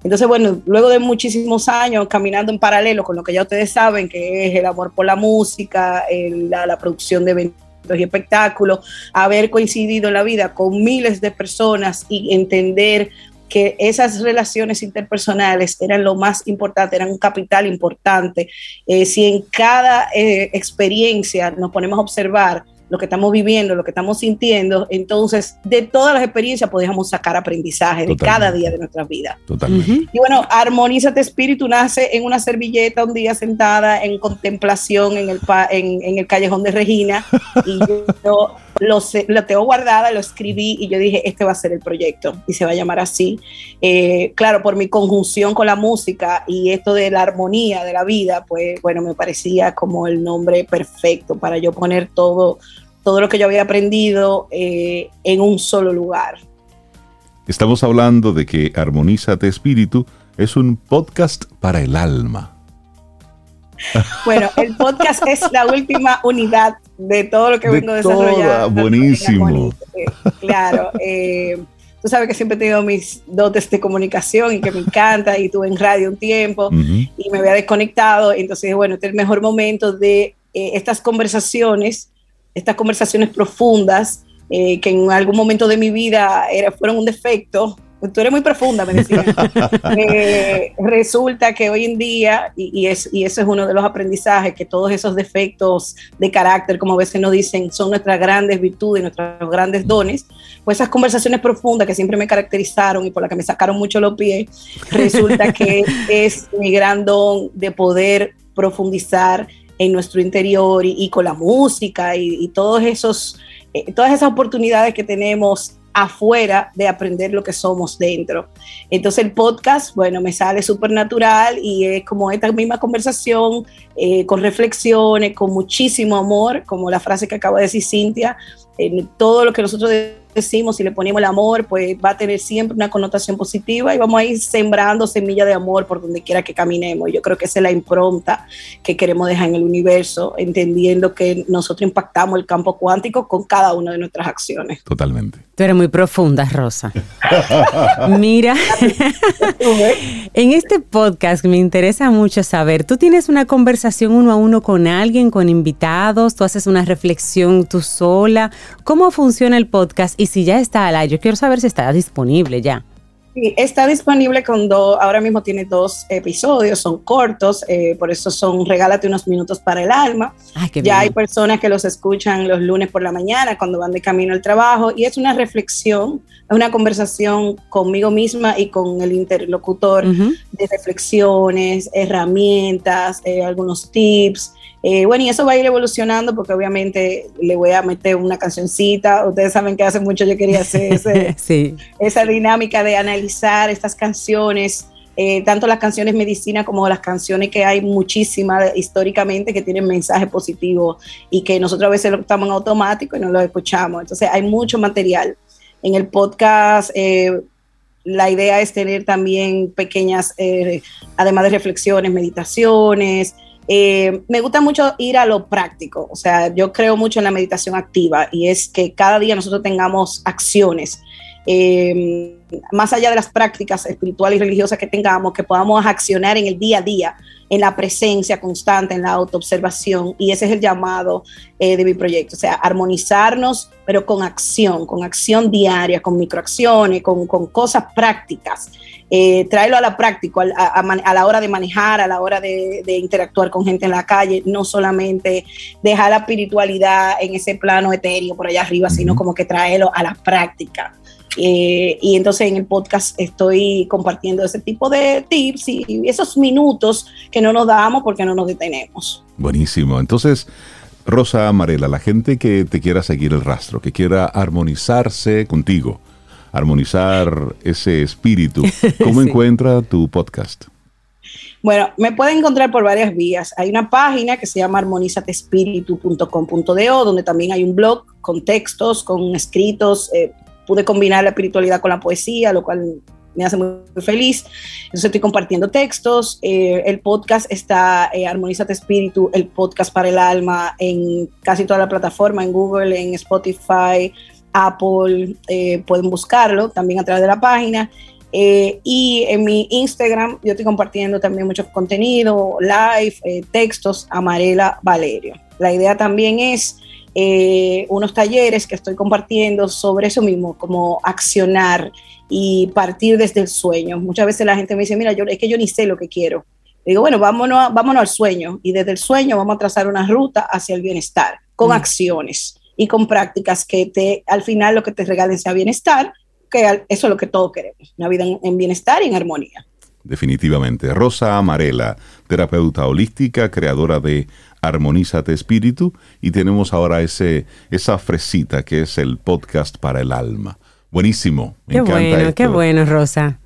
Entonces, bueno, luego de muchísimos años caminando en paralelo con lo que ya ustedes saben, que es el amor por la música, el- la, la producción de eventos y espectáculos, haber coincidido en la vida con miles de personas y entender que esas relaciones interpersonales eran lo más importante, eran un capital importante. Eh, si en cada eh, experiencia nos ponemos a observar lo que estamos viviendo, lo que estamos sintiendo, entonces de todas las experiencias podemos sacar aprendizaje de cada Totalmente. día de nuestras vidas. Totalmente. Y bueno, Armonízate Espíritu nace en una servilleta un día sentada en contemplación en el, pa- en, en el callejón de Regina. Y yo lo, sé- lo tengo guardada, lo escribí y yo dije, este va a ser el proyecto y se va a llamar así. Eh, claro, por mi conjunción con la música y esto de la armonía de la vida, pues bueno, me parecía como el nombre perfecto para yo poner todo, todo lo que yo había aprendido eh, en un solo lugar. Estamos hablando de que Armonízate Espíritu es un podcast para el alma. Bueno, el podcast es la última unidad de todo lo que De vengo desarrollando. buenísimo. Claro. eh, tú sabes que siempre he tenido mis dotes de comunicación y que me encanta, y tuve en radio un tiempo y me había desconectado, entonces, bueno, este es el mejor momento de eh, estas conversaciones, estas conversaciones profundas, eh, que en algún momento de mi vida era, fueron un defecto, tú eres muy profunda, me decían. Eh, resulta que hoy en día, y, es, y eso es uno de los aprendizajes, que todos esos defectos de carácter, como a veces nos dicen, son nuestras grandes virtudes, nuestros grandes dones, pues esas conversaciones profundas que siempre me caracterizaron y por las que me sacaron mucho los pies, resulta que es mi gran don de poder profundizar en nuestro interior y, con la música y, todos esos, eh, todas esas oportunidades que tenemos afuera de aprender lo que somos dentro. Entonces el podcast, bueno, me sale súper natural y es como esta misma conversación, eh, con reflexiones, con muchísimo amor, como la frase que acaba de decir Cintia, en todo lo que nosotros decimos, si le ponemos el amor, pues va a tener siempre una connotación positiva y vamos a ir sembrando semilla de amor por donde quiera que caminemos. Yo creo que esa es la impronta que queremos dejar en el universo, entendiendo que nosotros impactamos el campo cuántico con cada una de nuestras acciones. Totalmente. Tú eres muy profunda, Rosa. Mira, en este podcast me interesa mucho saber, tú tienes una conversación uno a uno con alguien, con invitados, tú haces una reflexión tú sola. ¿Cómo funciona el podcast? Y si ya está al aire, yo quiero saber si está disponible ya. Sí, está disponible con dos, ahora mismo tiene dos episodios, son cortos, eh, por eso son Regálate unos minutos para el alma. ya hay personas que los escuchan los lunes por la mañana cuando van de camino al trabajo y es una reflexión, es una conversación conmigo misma y con el interlocutor de reflexiones, herramientas, eh, algunos tips. Eh, bueno, y eso va a ir evolucionando porque obviamente le voy a meter una cancioncita. Ustedes saben que hace mucho yo quería hacer esa dinámica de analizar estas canciones, eh, tanto las canciones medicina como las canciones que hay muchísimas históricamente que tienen mensaje positivo y que nosotros a veces lo estamos en automático y no lo escuchamos. Entonces hay mucho material. En el podcast eh, la idea es tener también pequeñas, además de reflexiones, meditaciones, eh, me gusta mucho ir a lo práctico, o sea, yo creo mucho en la meditación activa y es que cada día nosotros tengamos acciones. Eh, más allá de las prácticas espirituales y religiosas que tengamos, que podamos accionar en el día a día, en la presencia constante, en la autoobservación, y ese es el llamado eh, de mi proyecto, o sea, armonizarnos, pero con acción, con acción diaria, con microacciones, con, con cosas prácticas eh, traerlo a la práctica, a, la hora de manejar, a la hora de, interactuar con gente en la calle, no solamente dejar la espiritualidad en ese plano etéreo por allá arriba, sino como que traerlo a la práctica. Eh, y entonces en el podcast estoy compartiendo ese tipo de tips y esos minutos que no nos damos porque no nos detenemos. Buenísimo. Entonces, Rosa Amarela, la gente que te quiera seguir el rastro, que quiera armonizarse contigo, armonizar ese espíritu. ¿Cómo encuentra tu podcast? Bueno, me pueden encontrar por varias vías. Hay una página que se llama armonizatespiritu.com.do, donde también hay un blog con textos, con escritos. Eh, pude combinar la espiritualidad con la poesía, lo cual me hace muy, feliz. Entonces estoy compartiendo textos. Eh, el podcast está eh, Armonizate Espíritu, el podcast para el alma, en casi toda la plataforma, en Google, en Spotify, Apple, eh, pueden buscarlo también a través de la página. Eh, y en mi Instagram yo estoy compartiendo también mucho contenido, live, eh, textos, Amarela Valerio. La idea también es unos talleres que estoy compartiendo sobre eso mismo, como accionar y partir desde el sueño. Muchas veces la gente me dice, mira, yo, es que yo ni sé lo que quiero. digo, bueno, vámonos, vámonos al sueño y desde el sueño vamos a trazar una ruta hacia el bienestar con mm. acciones y con prácticas que te, al final lo que te regalen sea bienestar, que eso es lo que todos queremos, una vida en, bienestar y en armonía. Definitivamente. Rosa Amarela, terapeuta holística, creadora de Armonízate Espíritu, y tenemos ahora ese, esa fresita que es el podcast para el alma. Buenísimo. Me qué bueno, qué bueno, Rosa.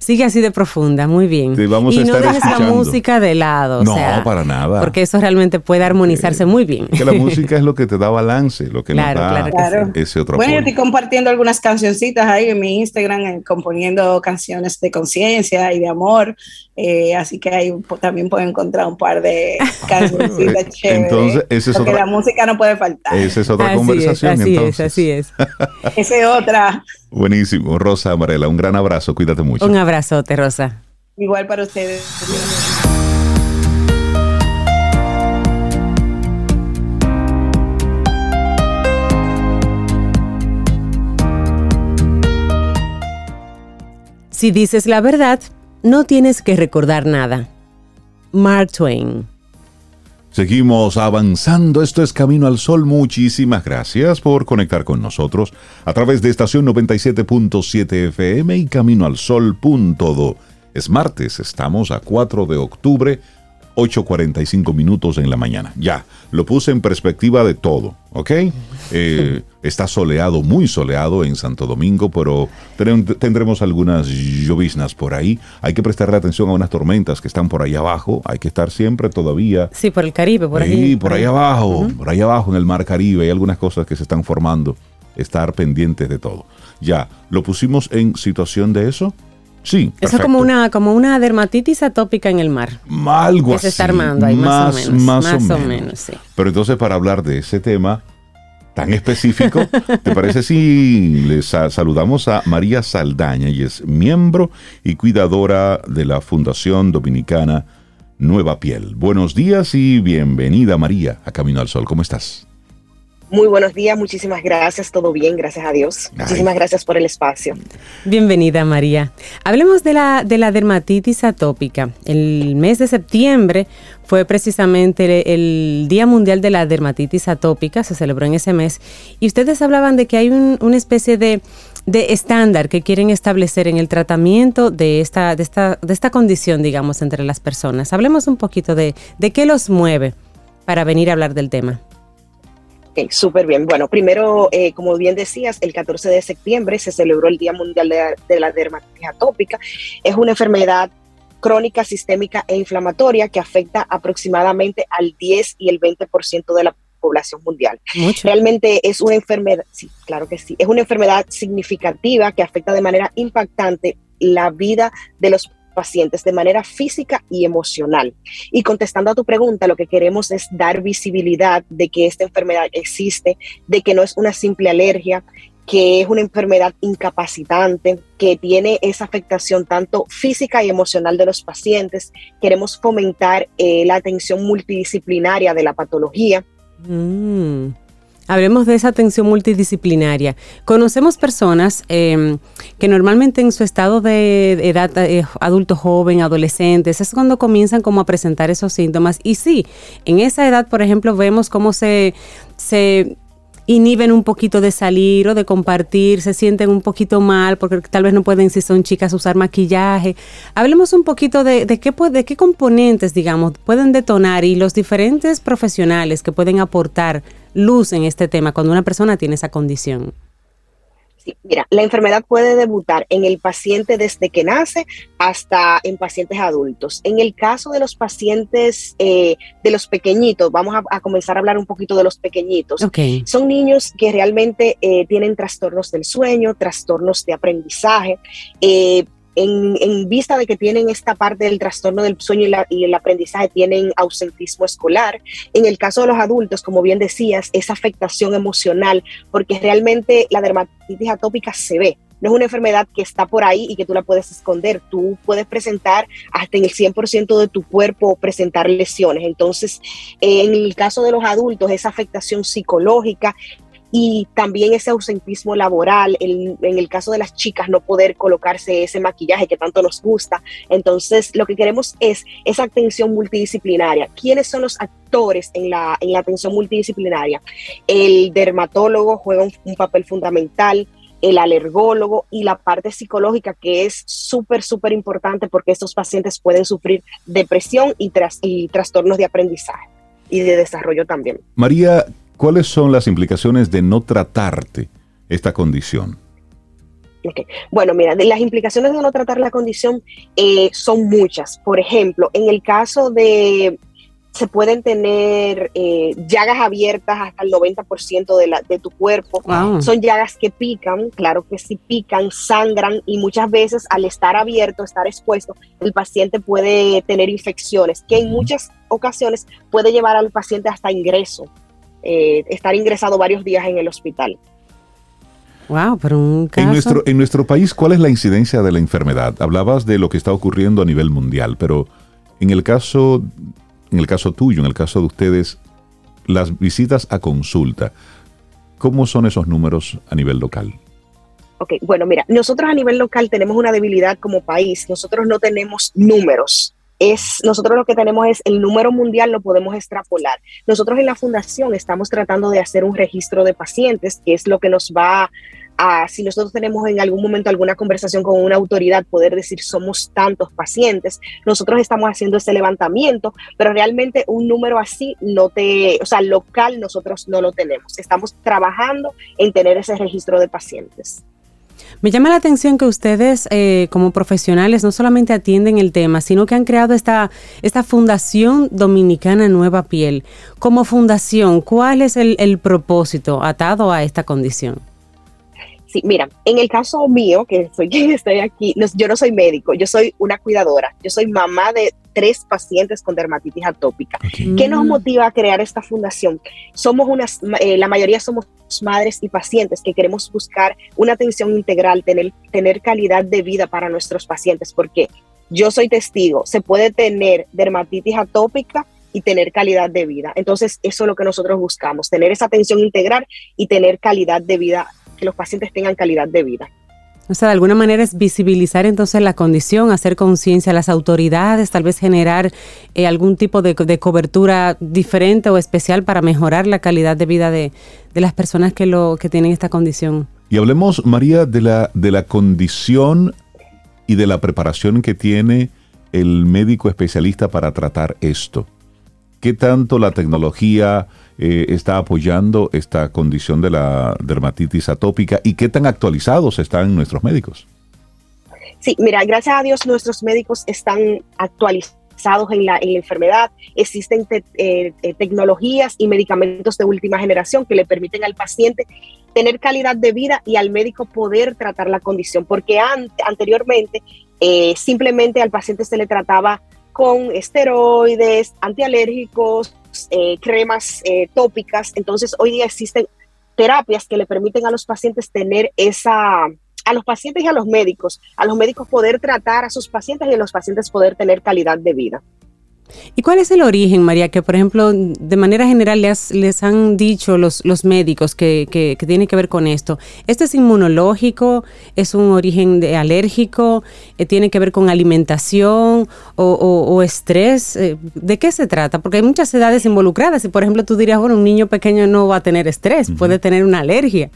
Sigue así de profunda, muy bien. y no dejes la música de lado. No, para nada. Porque eso realmente puede armonizarse muy bien. Que la música es lo que te da balance, lo que claro, nos da claro. ese otro Bueno, yo estoy compartiendo algunas cancioncitas ahí en mi Instagram, eh, componiendo canciones de conciencia y de amor. Eh, así que ahí también pueden encontrar un par de cancioncitas chéveres. Entonces, esa es porque la música no puede faltar. Esa es otra conversación. así es, así es. Esa es otra Buenísimo. Rosa Amarela, un gran abrazo. Cuídate mucho. Un abrazote, Rosa. Igual para ustedes. Si dices la verdad, no tienes que recordar nada. Mark Twain. Seguimos avanzando. Esto es Camino al Sol. Muchísimas gracias por conectar con nosotros a través de estación 97.7 FM y caminoalsol.do. Es martes, estamos a 4 de octubre 8.45 minutos en la mañana. Ya, lo puse en perspectiva de todo, ¿ok? Eh, está soleado, muy soleado en Santo Domingo, pero tendremos algunas lloviznas por ahí. Hay que prestarle atención a unas tormentas que están por ahí abajo. Hay que estar siempre todavía. Sí, por el Caribe, por ahí. Sí, por, ahí, abajo, por ahí abajo en el Mar Caribe. Hay algunas cosas que se están formando. Estar pendientes de todo. Ya, ¿lo pusimos en situación de eso? Sí. Eso es como una, como una dermatitis atópica en el mar. Algo así. se está armando ahí, más, o menos. Más, o, menos. sí. Pero entonces, para hablar de ese tema tan específico, ¿te parece si les saludamos a María Saldaña? y es miembro y cuidadora de la Fundación Dominicana Nueva Piel. Buenos días y bienvenida, María, a Camino al Sol. ¿Cómo estás? Muy buenos días, muchísimas gracias, todo bien, gracias a Dios. Muchísimas gracias por el espacio. Bienvenida María. Hablemos de la, de la dermatitis atópica. El mes de septiembre fue precisamente el, Día Mundial de la Dermatitis Atópica, se celebró en ese mes, y ustedes hablaban de que hay una especie de, estándar que quieren establecer en el tratamiento de esta, de esta, de esta condición, digamos, entre las personas. Hablemos un poquito de, de qué los mueve para venir a hablar del tema. Ok, súper bien. Bueno, primero, eh, como bien decías, el 14 de septiembre se celebró el Día Mundial de, la Dermatitis Atópica. Es una enfermedad crónica, sistémica e inflamatoria que afecta aproximadamente al 10 y el 20% de la población mundial. Realmente es una enfermedad, sí, claro que sí, es una enfermedad significativa que afecta de manera impactante la vida de los pacientes de manera física y emocional. Y contestando a tu pregunta, lo que queremos es dar visibilidad de que esta enfermedad existe, de que no es una simple alergia, que es una enfermedad incapacitante, que tiene esa afectación tanto física y emocional de los pacientes. Queremos fomentar eh, la atención multidisciplinaria de la patología. Mm. Hablemos de esa atención multidisciplinaria. Conocemos personas em, que normalmente en su estado de edad eh, adulto joven, adolescentes, es cuando comienzan como a presentar esos síntomas. Y sí, en esa edad, por ejemplo, vemos cómo se, se inhiben un poquito de salir o de compartir, se sienten un poquito mal porque tal vez no pueden, si son chicas, usar maquillaje. Hablemos un poquito de, de, qué, de qué componentes, digamos, pueden detonar y los diferentes profesionales que pueden aportar luz en este tema cuando una persona tiene esa condición. Sí, mira, la enfermedad puede debutar en el paciente desde que nace hasta en pacientes adultos. En el caso de los pacientes, eh, de los pequeñitos, vamos a, comenzar a hablar un poquito de los pequeñitos. Son niños que realmente eh, tienen trastornos del sueño, trastornos de aprendizaje. Eh, en, vista de que tienen esta parte del trastorno del sueño y, el aprendizaje, tienen ausentismo escolar. En el caso de los adultos, como bien decías, esa afectación emocional, porque realmente la dermatitis atópica se ve. No es una enfermedad que está por ahí y que tú la puedes esconder. Tú puedes presentar hasta en el 100% de tu cuerpo presentar lesiones. Entonces, en el caso de los adultos, esa afectación psicológica y también ese ausentismo laboral, en el caso de las chicas no poder colocarse ese maquillaje que tanto nos gusta. Entonces, lo que queremos es esa atención multidisciplinaria. ¿Quiénes son los actores en la, en la atención multidisciplinaria? El dermatólogo juega un, papel fundamental, el alergólogo y la parte psicológica que es súper, súper importante porque estos pacientes pueden sufrir depresión y, y trastornos de aprendizaje y de desarrollo también. María, ¿Cuáles son las implicaciones de no tratarte esta condición? Bueno, mira, de las implicaciones de no tratar la condición eh, son muchas. Por ejemplo, en el caso de se pueden tener eh, llagas abiertas hasta el 90% de, la, de tu cuerpo. Son llagas que pican, claro que sí pican, sangran y muchas veces al estar abierto, estar expuesto, el paciente puede tener infecciones que en muchas ocasiones puede llevar al paciente hasta ingreso. Eh, estar ingresado varios días en el hospital. Wow, pero un caso... En nuestro, en nuestro país, ¿cuál es la incidencia de la enfermedad? Hablabas de lo que está ocurriendo a nivel mundial, pero en el caso, en el caso tuyo, en el caso de ustedes, las visitas a consulta, ¿cómo son esos números a nivel local? Ok, bueno, mira, nosotros a nivel local tenemos una debilidad como país. Nosotros no tenemos números. Es, nosotros lo que tenemos es el número mundial, lo podemos extrapolar. Nosotros en la fundación estamos tratando de hacer un registro de pacientes, que es lo que nos va a, si nosotros tenemos en algún momento alguna conversación con una autoridad, poder decir somos tantos pacientes. Nosotros estamos haciendo ese levantamiento, pero realmente un número así no te, o sea, local nosotros no lo tenemos. Estamos trabajando en tener ese registro de pacientes. Me llama la atención que ustedes eh, como profesionales no solamente atienden el tema, sino que han creado esta, esta Fundación Dominicana Nueva Piel. Como fundación, ¿cuál es el, el propósito atado a esta condición? Sí, mira, en el caso mío, que soy quien estoy aquí, yo no soy médico, yo soy una cuidadora, yo soy mamá de tres pacientes con dermatitis atópica. ¿Qué nos mm. motiva a crear esta fundación? Somos unas, eh, la mayoría somos madres y pacientes que queremos buscar una atención integral, tener, tener calidad de vida para nuestros pacientes, porque yo soy testigo, se puede tener dermatitis atópica y tener calidad de vida. Entonces, eso es lo que nosotros buscamos, tener esa atención integral y tener calidad de vida que los pacientes tengan calidad de vida. O sea, de alguna manera es visibilizar entonces la condición, hacer conciencia a las autoridades, tal vez generar eh, algún tipo de, cobertura diferente o especial para mejorar la calidad de vida de, las personas que, lo, que tienen esta condición. Y hablemos, María, de la, de la condición y de la preparación que tiene el médico especialista para tratar esto. ¿Qué tanto la tecnología eh, está apoyando esta condición de la dermatitis atópica y qué tan actualizados están nuestros médicos. Sí, mira, gracias a Dios nuestros médicos están actualizados en la, enfermedad. Existen eh, eh, tecnologías y medicamentos de última generación que le permiten al paciente tener calidad de vida y al médico poder tratar la condición, porque anteriormente simplemente al paciente se le trataba con esteroides, antialérgicos, eh, cremas eh, tópicas. Entonces, hoy día existen terapias que le permiten a los pacientes tener esa, a los pacientes y a los médicos, a los médicos poder tratar a sus pacientes y a los pacientes poder tener calidad de vida. ¿Y cuál es el origen, María? Que, por ejemplo, de manera general les, les han dicho los, los médicos que, que, tiene que ver con esto. ¿Esto es inmunológico? ¿Es un origen de alérgico? Eh, ¿Tiene que ver con alimentación o, estrés? Eh, ¿De qué se trata? Porque hay muchas edades involucradas. Y, por ejemplo, tú dirías, bueno, un niño pequeño no va a tener estrés, puede tener una alergia.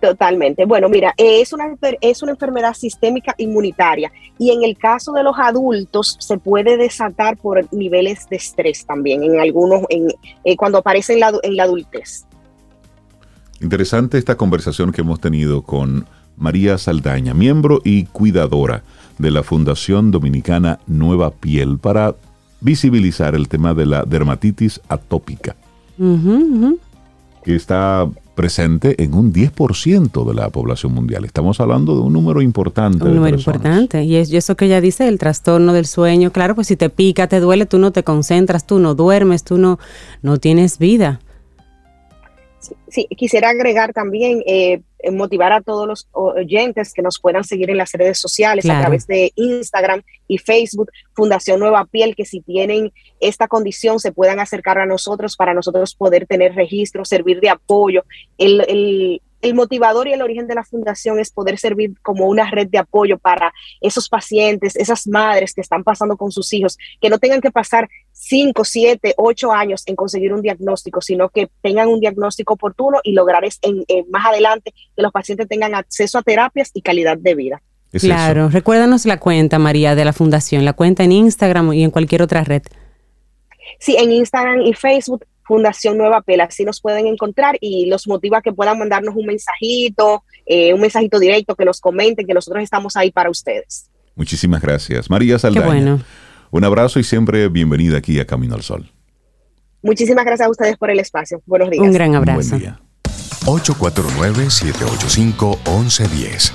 Totalmente. Bueno, mira, es una, es una enfermedad sistémica inmunitaria y en el caso de los adultos se puede desatar por niveles de estrés también, en algunos, en, eh, cuando aparece en la, en la adultez. Interesante esta conversación que hemos tenido con María Saldaña, miembro y cuidadora de la Fundación Dominicana Nueva Piel, para visibilizar el tema de la dermatitis atópica, que está presente en un 10% de la población mundial. Estamos hablando de un número importante. Un número importante. Y, es, eso que ella dice, el trastorno del sueño. Claro, pues si te pica, te duele, tú no te concentras, tú no duermes, tú no, no tienes vida. Sí, quisiera agregar también, eh, motivar a todos los oyentes que nos puedan seguir en las redes sociales a través de Instagram y Facebook, Fundación Nueva Piel, que si tienen esta condición se puedan acercar a nosotros para nosotros poder tener registro, servir de apoyo. El, el, el motivador y el origen de la fundación es poder servir como una red de apoyo para esos pacientes, esas madres que están pasando con sus hijos, que no tengan que pasar 5, 7, 8 años en conseguir un diagnóstico, sino que tengan un diagnóstico oportuno y lograr en, más adelante que los pacientes tengan acceso a terapias y calidad de vida. claro, recuérdanos la cuenta, María, de la fundación, la cuenta en Instagram y en cualquier otra red. Sí, en Instagram y Facebook Fundación Nueva Pela. Así nos pueden encontrar y los motiva a que puedan mandarnos un mensajito, eh, un mensajito directo, que nos comenten, que nosotros estamos ahí para ustedes. Muchísimas gracias. María Saldaña. bueno. Un abrazo y siempre bienvenida aquí a Camino al Sol. Muchísimas gracias a ustedes por el espacio. Buenos días. Un gran abrazo. Buen día. 849-785-1110.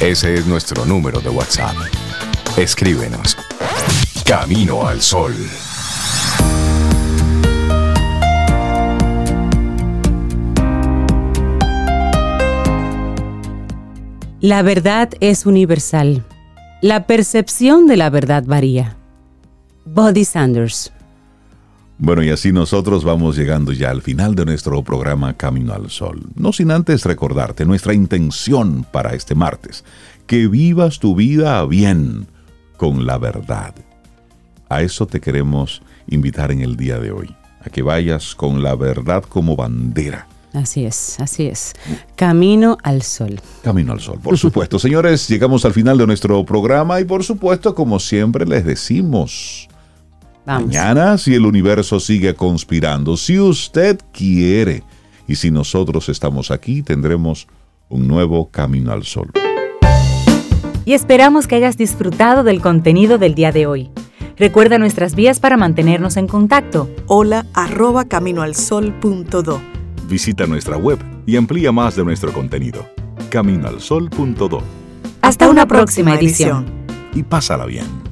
Ese es nuestro número de WhatsApp. Escríbenos. Camino al Sol. La verdad es universal. La percepción de la verdad varía. Body Sanders. Bueno, y así nosotros vamos llegando ya al final de nuestro programa Camino al Sol. No sin antes recordarte nuestra intención para este martes, que vivas tu vida bien, con la verdad. A eso te queremos invitar en el día de hoy, a que vayas con la verdad como bandera. Así es, así es. Camino al sol. Camino al sol, por supuesto. Señores, llegamos al final de nuestro programa y por supuesto, como siempre les decimos, Mañana, si el universo sigue conspirando, si usted quiere y si nosotros estamos aquí, tendremos un nuevo camino al sol. Y esperamos que hayas disfrutado del contenido del día de hoy. Recuerda nuestras vías para mantenernos en contacto. Hola arroba caminoalsol.do. Visita nuestra web y amplía más de nuestro contenido. Caminoalsol.do. Hasta, una, próxima, edición. Y pásala bien.